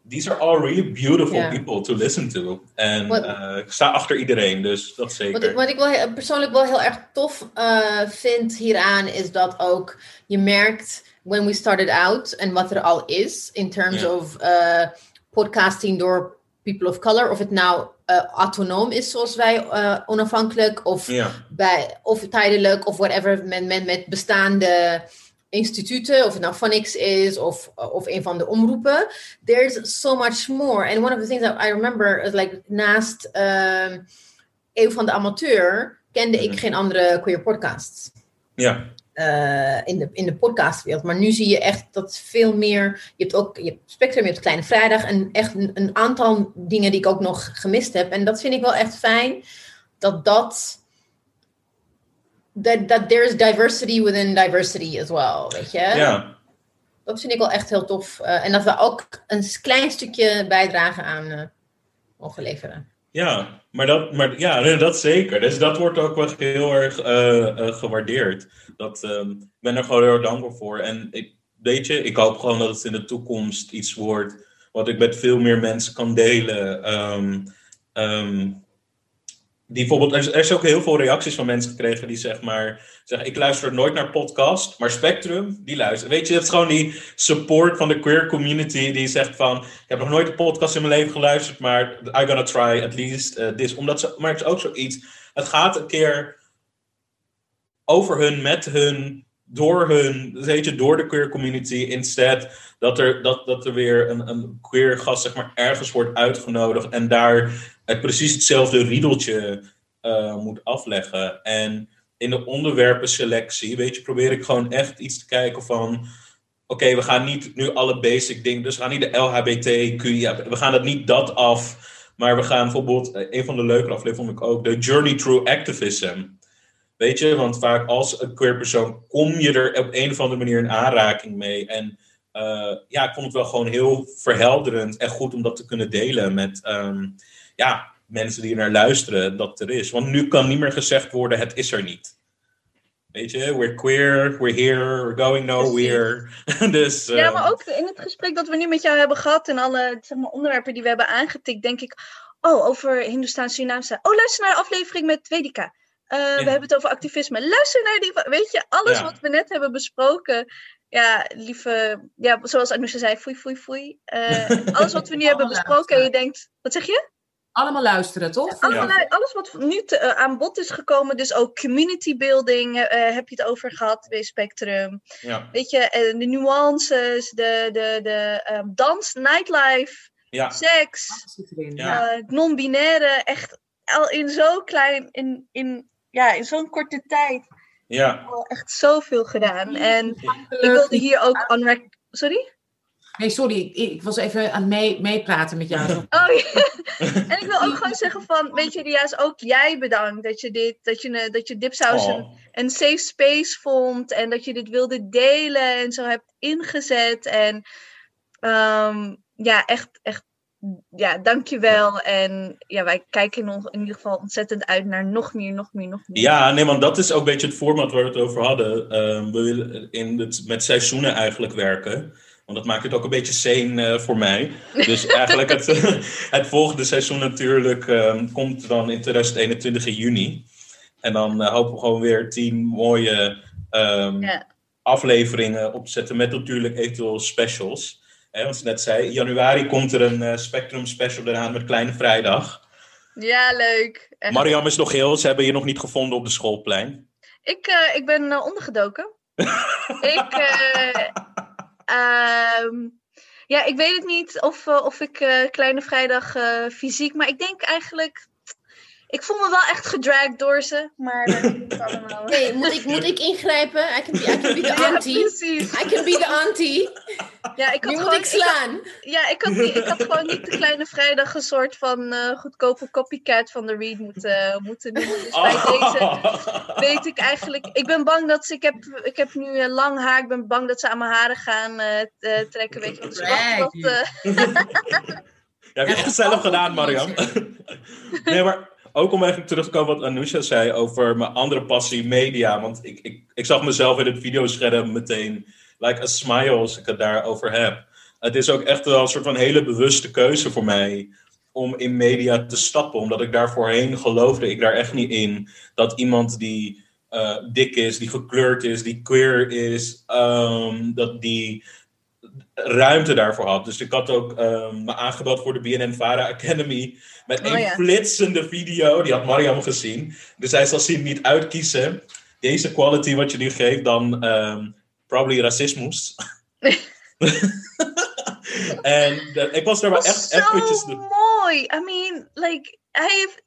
these are all really beautiful people to listen to. En eh, ik sta achter iedereen, dus dat zeker. Wat ik, wat ik wel persoonlijk wel heel erg tof eh, vind hieraan is dat ook je merkt when we started out en wat er al is in terms of eh, podcasting door people of color, of het nou autonoom is zoals wij onafhankelijk of bij, of tijdelijk of whatever met, met bestaande instituten, of het nou Phonics is of, of een van de omroepen. There's so much more. And one of the things that I remember is like naast um, Eeuw van de Amateur kende ik Mhm. geen andere queer podcasts. ja, eh, in, de, in de podcastwereld. Maar nu zie je echt dat veel meer. Je hebt ook je hebt Spectrum, je hebt Kleine Vrijdag en echt een, een aantal dingen die ik ook nog gemist heb. En dat vind ik wel echt fijn dat dat. Dat that there's diversity within diversity as well, weet je? ja. Dat vind ik wel echt heel tof. Eh, en dat we ook een klein stukje bijdragen aan eh, mogen leveren. Ja, maar dat, maar, ja, dat zeker. Dus dat wordt ook wel heel erg eh, gewaardeerd. Dat, ehm, ik ben er gewoon heel dankbaar voor. En ik, weet je, ik hoop gewoon dat het in de toekomst iets wordt wat ik met veel meer mensen kan delen. Ehm, ehm, die bijvoorbeeld, er, is- ook heel veel reacties van mensen gekregen die zeg maar zeggen: Ik luister nooit naar podcast, maar Spectrum, die luistert. Weet je, het is gewoon die support van de queer community die zegt: van, Ik heb nog nooit een podcast in mijn leven geluisterd, maar I gonna try at least uh, this. Omdat ze, maar het is ook zoiets. Het gaat een keer over hun, met hun, door hun, weet je, door de queer community. Instead dat er, dat, dat er weer een, een queer gast zeg maar, ergens wordt uitgenodigd en daar het precies hetzelfde riedeltje eh, moet afleggen. En in de onderwerpenselectie, weet je, probeer ik gewoon echt iets te kijken van. Oké, we gaan niet nu alle basic dingen, dus we gaan niet de LHBTQ, we gaan het niet dat af, maar we gaan bijvoorbeeld, eh, een van de leuke afleveringen vond ik ook, de Journey Through Activism. Weet je, want vaak als een queer persoon kom je er op een of andere manier in aanraking mee. En uh, ja, ik vond het wel gewoon heel verhelderend en goed om dat te kunnen delen met um, ja, mensen die er naar luisteren dat er is. Want nu kan niet meer gezegd worden, het is er niet. Weet je, we're queer, we're here, we're going nowhere. dus, uh, ja, maar ook in het gesprek dat we nu met jou hebben gehad en alle zeg maar, onderwerpen die we hebben aangetikt, denk ik, oh, over Hindoestaan, Surinaamse. Oh, luister naar de aflevering met Vedika. Uh, ja. We hebben het over activisme. Luister naar die, weet je, alles ja. wat we net hebben besproken. Ja, lieve, ja, zoals Anousha zei, foei, foei, foei. Uh, alles wat we nu hebben besproken en je denkt, wat zeg je? allemaal luisteren, toch? Allemaal, Alles wat nu te, uh, aan bod is gekomen, dus ook community building, uh, heb je het over gehad bij Spectrum. Ja. Weet je, uh, de nuances, de, de, de um, dans, nightlife, Ja. seks, uh, non-binaire, echt al in zo klein, in, in, ja, in zo'n korte tijd Ja. al echt zoveel gedaan. En ik wilde hier ook on Sorry? Nee, sorry, ik, ik was even aan het mee, meepraten met jou. Oh ja. en ik wil ook gewoon zeggen van, weet je, Ria's, ook jij bedankt dat je dit, dat je, eh, dat je Dipsaus een, Oh. een safe space vond en dat je dit wilde delen en zo hebt ingezet. En ehm, ja, echt, echt, ja, dankjewel. En ja, wij kijken nog in ieder geval ontzettend uit naar nog meer, nog meer, nog meer. Ja, nee, want dat is ook een beetje het format waar we het over hadden. Ehm, we willen in het, met seizoenen eigenlijk werken. Want dat maakt het ook een beetje sane eh, voor mij. Dus eigenlijk het, het volgende seizoen natuurlijk ehm, komt dan in 2021 in juni. En dan eh, hopen we gewoon weer tien mooie ehm, Ja. afleveringen op te zetten. Met natuurlijk eventueel specials. Hè, want ze net zei, in januari komt er een eh, Spectrum special eraan met Kleine Vrijdag. Ja, leuk. Echt. Mariam is nog heel, ze hebben je nog niet gevonden op de schoolplein. Ik, eh, ik ben eh, ondergedoken. ik, eh, ehm, ja, ik weet het niet of, of ik Kleine Vrijdag fysiek, maar ik denk eigenlijk, ik voel me wel echt gedragd door ze, maar dat is niet allemaal. Oké, moet, ik, moet ik ingrijpen? I can be, I can be the Ja, auntie. precies. I can be the auntie. Ja, ik had Nu moet gewoon, ik ik had- slaan. ja, ik had, niet, ik had gewoon niet de Kleine Vrijdag een soort van eh, goedkope copycat van de Read moeten, moeten noemen. Dus bij deze weet ik eigenlijk. Ik ben bang dat ze. Ik heb, ik heb nu eh, lang haar. Ik ben bang dat ze aan mijn haren gaan eh, eh, trekken. Weet je wat? Dus eh, Ja, heb je echt zelf gedaan, Mariam. nee, maar ook om eigenlijk terug te komen wat Anousha zei over mijn andere passie, media. Want ik, ik, ik zag mezelf in het videoscherm meteen, like a smile, als ik het daarover heb. Het is ook echt wel een soort van hele bewuste keuze voor mij om in media te stappen. Omdat ik daar voorheen geloofde ik daar echt niet in. Dat iemand die eh, dik is, die gekleurd is, die queer is, ehm, dat die ruimte daarvoor had. Dus ik had ook ehm, me aangebeld voor de BNN-Vara Academy met Oh een ja. flitsende video. Die had Mariam gezien. Dus hij zal zien niet uitkiezen. Deze quality wat je nu geeft, dan ehm, probably racismus. en de- ik was er wel echt zo eventjes... De, mooi. I mean, like, hij heeft.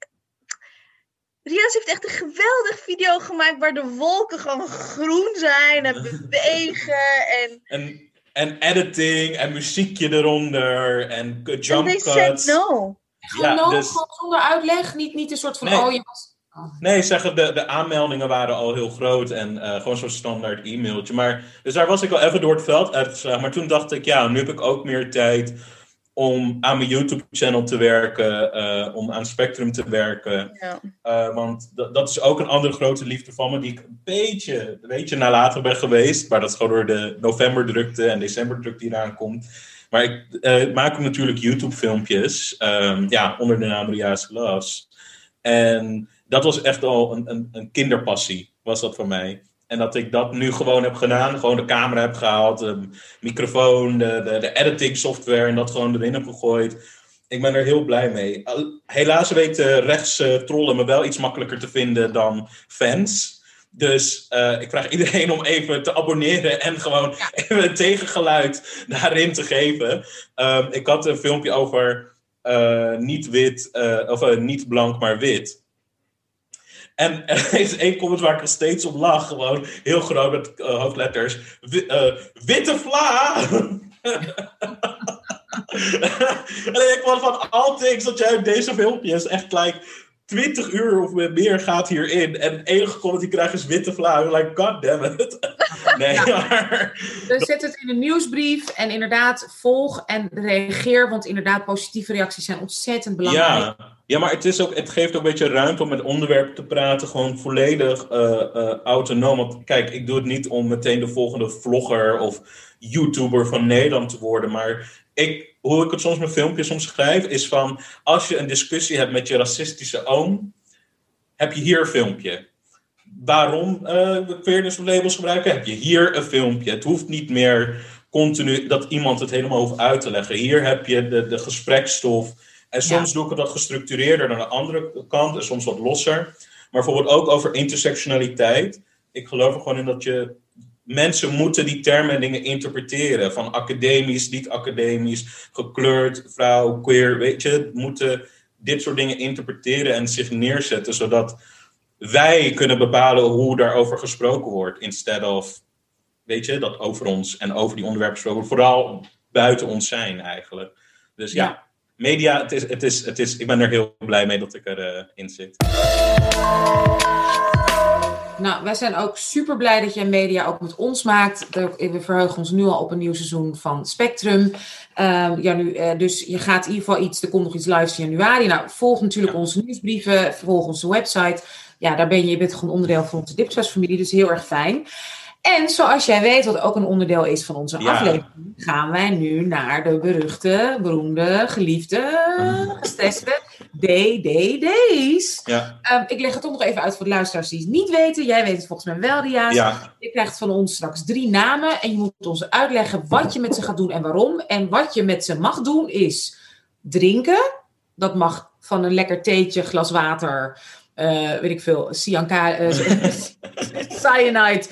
Rias heeft echt een geweldig video gemaakt waar de wolken gewoon groen zijn en bewegen. En, en, en editing en muziekje eronder en en jump they said cuts. no. Gewoon, Ja, dus- gewoon zonder uitleg. Niet, niet een soort van, Nee. oh je was... oh. Nee, zeggen de, de aanmeldingen waren al heel groot en eh, gewoon zo'n standaard e-mailtje. Maar, dus daar was ik wel even door het veld uitgeslagen. Maar toen dacht ik, ja, nu heb ik ook meer tijd om aan mijn YouTube-channel te werken, eh, om aan Spectrum te werken. Ja. Eh, want dat- is ook een andere grote liefde van me, die ik een beetje, een beetje nalatig ben geweest. Maar dat is gewoon door de novemberdrukte en decemberdrukte die eraan komt. Maar ik eh, maak ook natuurlijk YouTube-filmpjes, ehm, ja, onder de naam Ria's Loves. En dat was echt al een, een, een kinderpassie, was dat voor mij. En dat ik dat nu gewoon heb gedaan, gewoon de camera heb gehaald, de microfoon, de, de, de editing software en dat gewoon erin heb gegooid. Ik ben er heel blij mee. Helaas weten rechtse trollen me wel iets makkelijker te vinden dan fans. Dus eh, ik vraag iedereen om even te abonneren en gewoon even een tegengeluid daarin te geven. Ehm, ik had een filmpje over eh, niet wit, eh, of eh, niet blank, maar wit. En er is één comment waar ik steeds op lach, gewoon heel groot met eh, hoofdletters. Eh, witte vla! en dan ik van, van all things dat jij deze filmpjes echt like 20 uur of meer gaat hierin. En het enige comment die ik krijg is witte vla. Like, god damn it. nee, maar... Dus zet het in een nieuwsbrief en inderdaad volg en reageer. Want inderdaad, positieve reacties zijn ontzettend belangrijk. Ja, ja maar het, is ook, het geeft ook een beetje ruimte om met onderwerpen te praten. Gewoon volledig eh, eh, autonoom. Want kijk, ik doe het niet om meteen de volgende vlogger of YouTuber van Nederland te worden. Maar ik, hoe ik het soms met filmpjes omschrijf, is van... Als je een discussie hebt met je racistische oom, heb je hier een filmpje. Waarom eh fairness of labels gebruiken? Heb je hier een filmpje. Het hoeft niet meer continu dat iemand het helemaal hoeft uit te leggen. Hier heb je de, de gesprekstof En soms doe ik het wat gestructureerder dan de andere kant en soms wat losser. Maar bijvoorbeeld ook over intersectionaliteit. Ik geloof er gewoon in dat je mensen moeten die termen en dingen interpreteren. Van academisch, niet academisch, gekleurd, vrouw, queer, weet je. Moeten dit soort dingen interpreteren en zich neerzetten, zodat wij kunnen bepalen hoe daarover gesproken wordt. Instead of, weet je, dat over ons en over die onderwerpen gesproken wordt. Vooral buiten ons zijn eigenlijk. Dus ja, Ja. Media, het is, het is, het is, ik ben er heel blij mee dat ik erin in zit. Nou, wij zijn ook super blij dat jij media ook met ons maakt. We verheugen ons nu al op een nieuw seizoen van Spectrum. Ehm, ja, nu, eh, dus je gaat in ieder geval iets, er komt nog iets live in januari. Nou, volg natuurlijk onze nieuwsbrieven, volg onze website. Ja, daar ben je, je bent gewoon onderdeel van onze Dipsas-familie, dus heel erg fijn. En zoals jij weet, wat ook een onderdeel is van onze Ja. aflevering, gaan wij nu naar de beruchte, beroemde, geliefde, gestreste DDD's. Ja, Ehm, ik leg het toch nog even uit voor de luisteraars die het niet weten. Jij weet het volgens mij wel, Dia's. ja, Je krijgt van ons straks drie namen en je moet ons uitleggen wat je met ze gaat doen en waarom. En wat je met ze mag doen is drinken. Dat mag van een lekker theetje, glas water, eh, weet ik veel, cyanka, eh, cyanide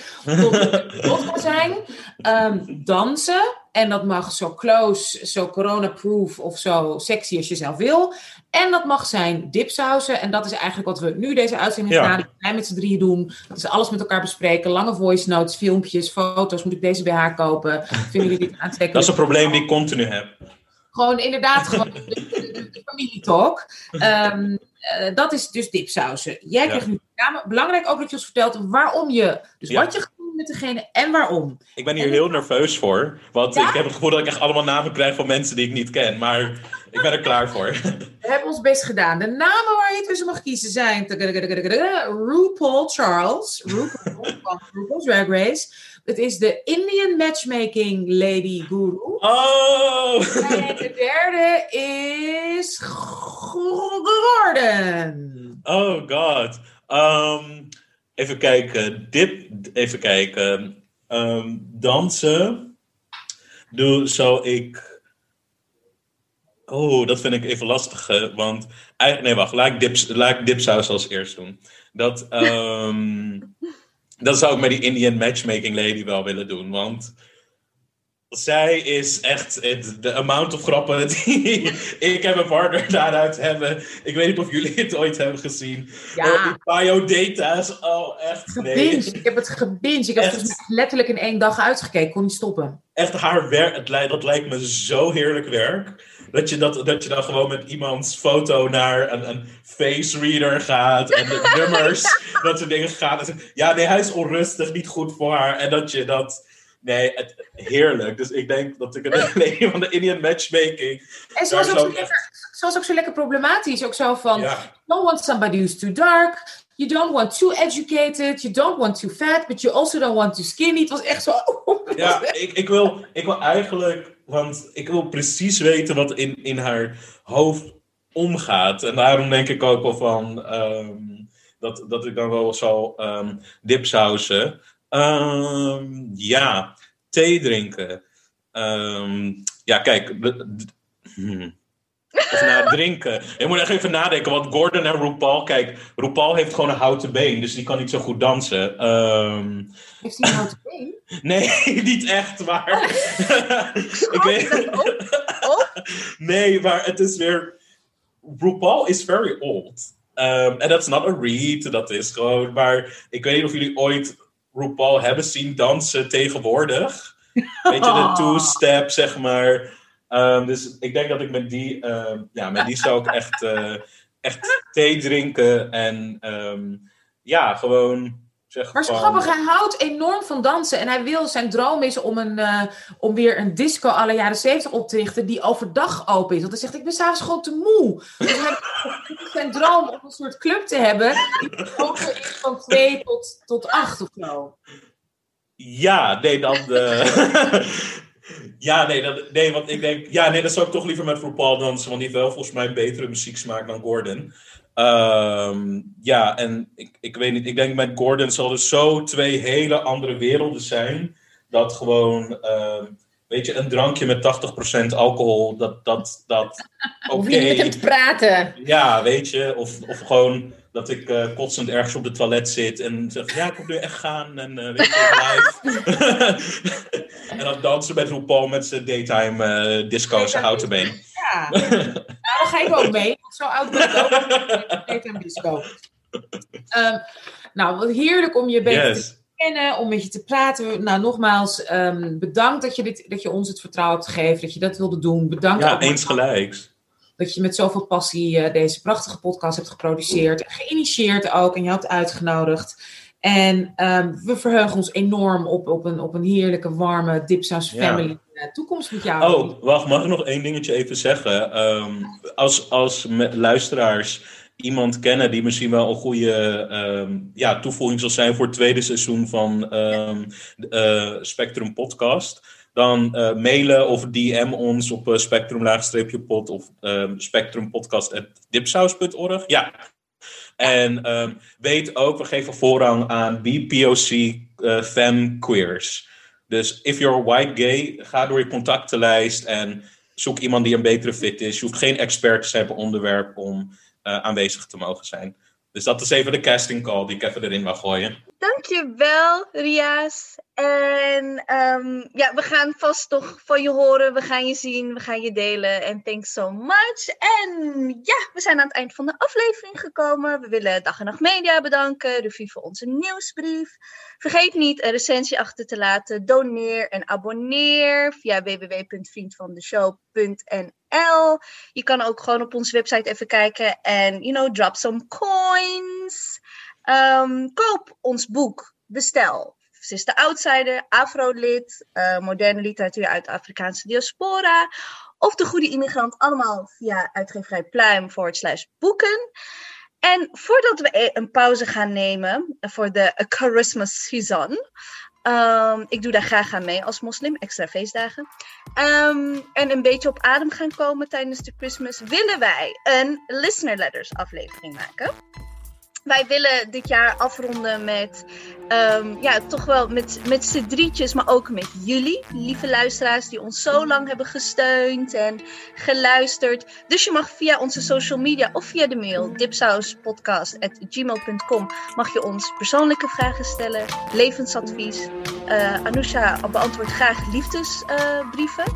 vodka zijn. Ehm, dansen. En dat mag zo close, zo corona-proof of zo sexy als je zelf wil. En dat mag zijn dipsausen. En dat is eigenlijk wat we nu deze uitzending Ja. gedaan. Wij met z'n drieën doen. Dat is alles met elkaar bespreken. Lange voice notes, filmpjes, foto's. Moet ik deze bij haar kopen? Vinden jullie dit aantrekkelijk? dat is een probleem die ik continu heb. Gewoon inderdaad, gewoon de, de, de- familietalk. Ehm, eh, dat is dus dipsausen. Jij Ja. krijgt nu de namen. Belangrijk ook dat je ons vertelt waarom je, dus Ja. wat je gaat doen met degene en waarom. Ik ben hier heel nerveus voor. Want Ja? ik heb het gevoel dat ik echt allemaal namen krijg van mensen die ik niet ken. Maar ik ben er klaar voor. We hebben ons best gedaan. De namen waar je tussen mag kiezen zijn RuPaul Charles, RuPaul van RuPaul's Drag Race. Het is de Indian Matchmaking Lady Guru. Oh! En de derde is Gordon. Oh god. Ehm, even kijken. Dip, even kijken. Ehm, dansen. Doe, zou ik. Oh, dat vind ik even lastig. Want. eigenlijk- Nee, wacht. Laat ik, dips, laat ik dipsaus als eerst doen. Dat, ehm, dat zou ik met die Indian matchmaking lady wel willen doen. Want. Zij is echt het- de amount of grappen die ik en mijn partner daaruit hebben. Ik weet niet of jullie het ooit hebben gezien. Ja. Die biodata's. Oh, echt. Nee. Gebinged. Ik heb het gebinged. Ik heb het Echt? mij letterlijk in één dag uitgekeken. Kon niet stoppen. Echt haar werk. Het dat lijkt me zo heerlijk werk. Dat je, dat, dat je dan gewoon met iemands foto naar een, een face reader gaat. En de nummers. dat soort dingen gaat. Ja, nee, hij is onrustig. Niet goed voor haar. En dat je dat. Nee, het, heerlijk. Dus ik denk dat ik het alleen van de Indian matchmaking. En ze was, ook zo lekker, ze was ook zo lekker problematisch. Ook zo van, you don't want somebody who's too dark. You don't want too educated. You don't want too fat. But you also don't want too skinny. Het was echt zo... Ja, ik, ik, wil, ik wil eigenlijk, want ik wil precies weten wat in, in haar hoofd omgaat. En daarom denk ik ook wel van ehm, dat, dat ik dan wel zal ehm dipsausen. Ehm, ja, thee drinken. Ja, kijk. hmm. Of nou, drinken. Ik moet echt even nadenken, want Gordon en RuPaul, kijk, RuPaul heeft gewoon een houten been, dus die kan niet zo goed dansen. Ehm, Heeft hij een houten been? Nee, niet echt, maar. ik weet. Op? Nee, maar het is weer. RuPaul is very old. Um, en dat is not a read, dat is gewoon. Maar ik weet niet of jullie ooit RuPaul hebben zien dansen tegenwoordig. Weet je, de two-step, zeg maar. Um, dus ik denk dat ik met die. um, ja, met die zou ik echt. eh, echt thee drinken en. um, ja, gewoon. Zeg Maar zo van- grappig, hij houdt enorm van dansen. En hij wil, zijn droom is om, een, eh, om weer een disco alle jaren 70 op te richten die overdag open is. Want hij zegt, ik ben s'avonds gewoon te moe. Dus hij zijn droom om een soort club te hebben die open is van 2 tot, tot 8 of zo. Ja, nee, dan. eh, ja, nee, dan, nee, want ik denk. Ja, nee, dan zou ik toch liever met RuPaul dansen. Want die heeft wel volgens mij een betere muzieksmaak dan Gordon. Ehm, ja, en ik, ik weet niet. Ik denk met Gordon zal er zo twee hele andere werelden zijn. Dat gewoon. ehm, weet je, een drankje met 80% alcohol, dat, dat, dat, oké. Niet met hem te praten. Ja, weet je, of, of gewoon dat ik eh, kotsend ergens op de toilet zit en zeg, ja, ik moet nu echt gaan en eh weet je, live. en dan dansen met RuPaul met zijn daytime eh disco, zijn houten been. Ja, nou, daar ga ik ook mee. want Zo oud ben ik ook. Een disco. Ehm, nou, wat heerlijk om je beter te kennen, om met je te praten. Nou, nogmaals, ehm, bedankt dat je, dit, dat je ons het vertrouwen hebt gegeven, dat je dat wilde doen. Bedankt Ja, eens gelijks. Dat je met zoveel passie eh, deze prachtige podcast hebt geproduceerd. Geïnitieerd ook en je hebt uitgenodigd. En ehm, we verheugen ons enorm op, op, een, op een heerlijke, warme Dipsaus. Family eh, toekomst met jou. Oh, wacht, mag ik nog één dingetje even zeggen? Ehm, als als luisteraars iemand kennen die misschien wel een goede ehm, ja, toevoeging zal zijn voor het tweede seizoen van eh, Spectrum Podcast, dan eh, mailen of DM ons op uh, spectrum-pod of um, spectrumpodcast.dipsaus.org. Ja. En ehm, weet ook, we geven voorrang aan BPOC eh femme queers. Dus if you're white gay, ga door je contactenlijst en zoek iemand die een betere fit is. Je hoeft geen expert te zijn op onderwerp om uh, aanwezig te mogen zijn. Dus dat is even de casting call die ik even erin mag gooien. Dankjewel, Ria's. En um, ja, we gaan vast toch van je horen. We gaan je zien, we gaan je delen. En thanks so much. En ja, we zijn aan het eind van de aflevering gekomen. We willen Dag en Nacht Media bedanken. Review voor onze nieuwsbrief. Vergeet niet een recensie achter te laten. Doneer en abonneer via www.vriendvandeshow.nl. Je kan ook gewoon op onze website even kijken en, you know, drop some coins. Um, koop ons boek. Bestel. Sister Outsider, Afro-lid, uh, moderne literatuur uit de Afrikaanse diaspora. Of De Goede Immigrant, allemaal via uitgeverij Pluim slash boeken. En voordat we een pauze gaan nemen voor de Christmas season. Um, ik doe daar graag aan mee als moslim, extra feestdagen. Um, en een beetje op adem gaan komen tijdens de Christmas, willen wij een listener letters aflevering maken. Wij willen dit jaar afronden met, um, ja, toch wel met, met z'n drietjes, maar ook met jullie, lieve luisteraars, die ons zo lang hebben gesteund en geluisterd. Dus je mag via onze social media of via de mail dipsauspodcast.gmail.com mag je ons persoonlijke vragen stellen, levensadvies. Uh, Anousha beantwoordt graag liefdesbrieven.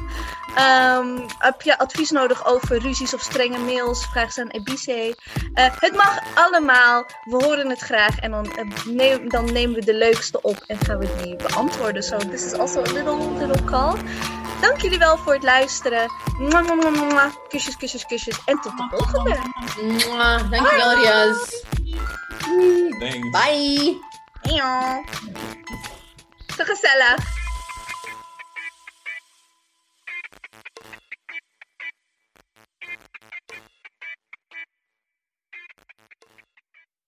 Um, heb je advies nodig over ruzies of strenge mails? Vraag ze aan Ebice. Uh, het mag allemaal. We horen het graag. En dan, uh, neem, dan nemen we de leukste op en gaan we die beantwoorden. So this is also a little, little call. Dank jullie wel voor het luisteren. Mwah, mwah, mwah, mwah. Kusjes, kusjes, kusjes. En tot de volgende. Mwah, dankjewel. Thanks. Bye. Eeuw. Te gezellig.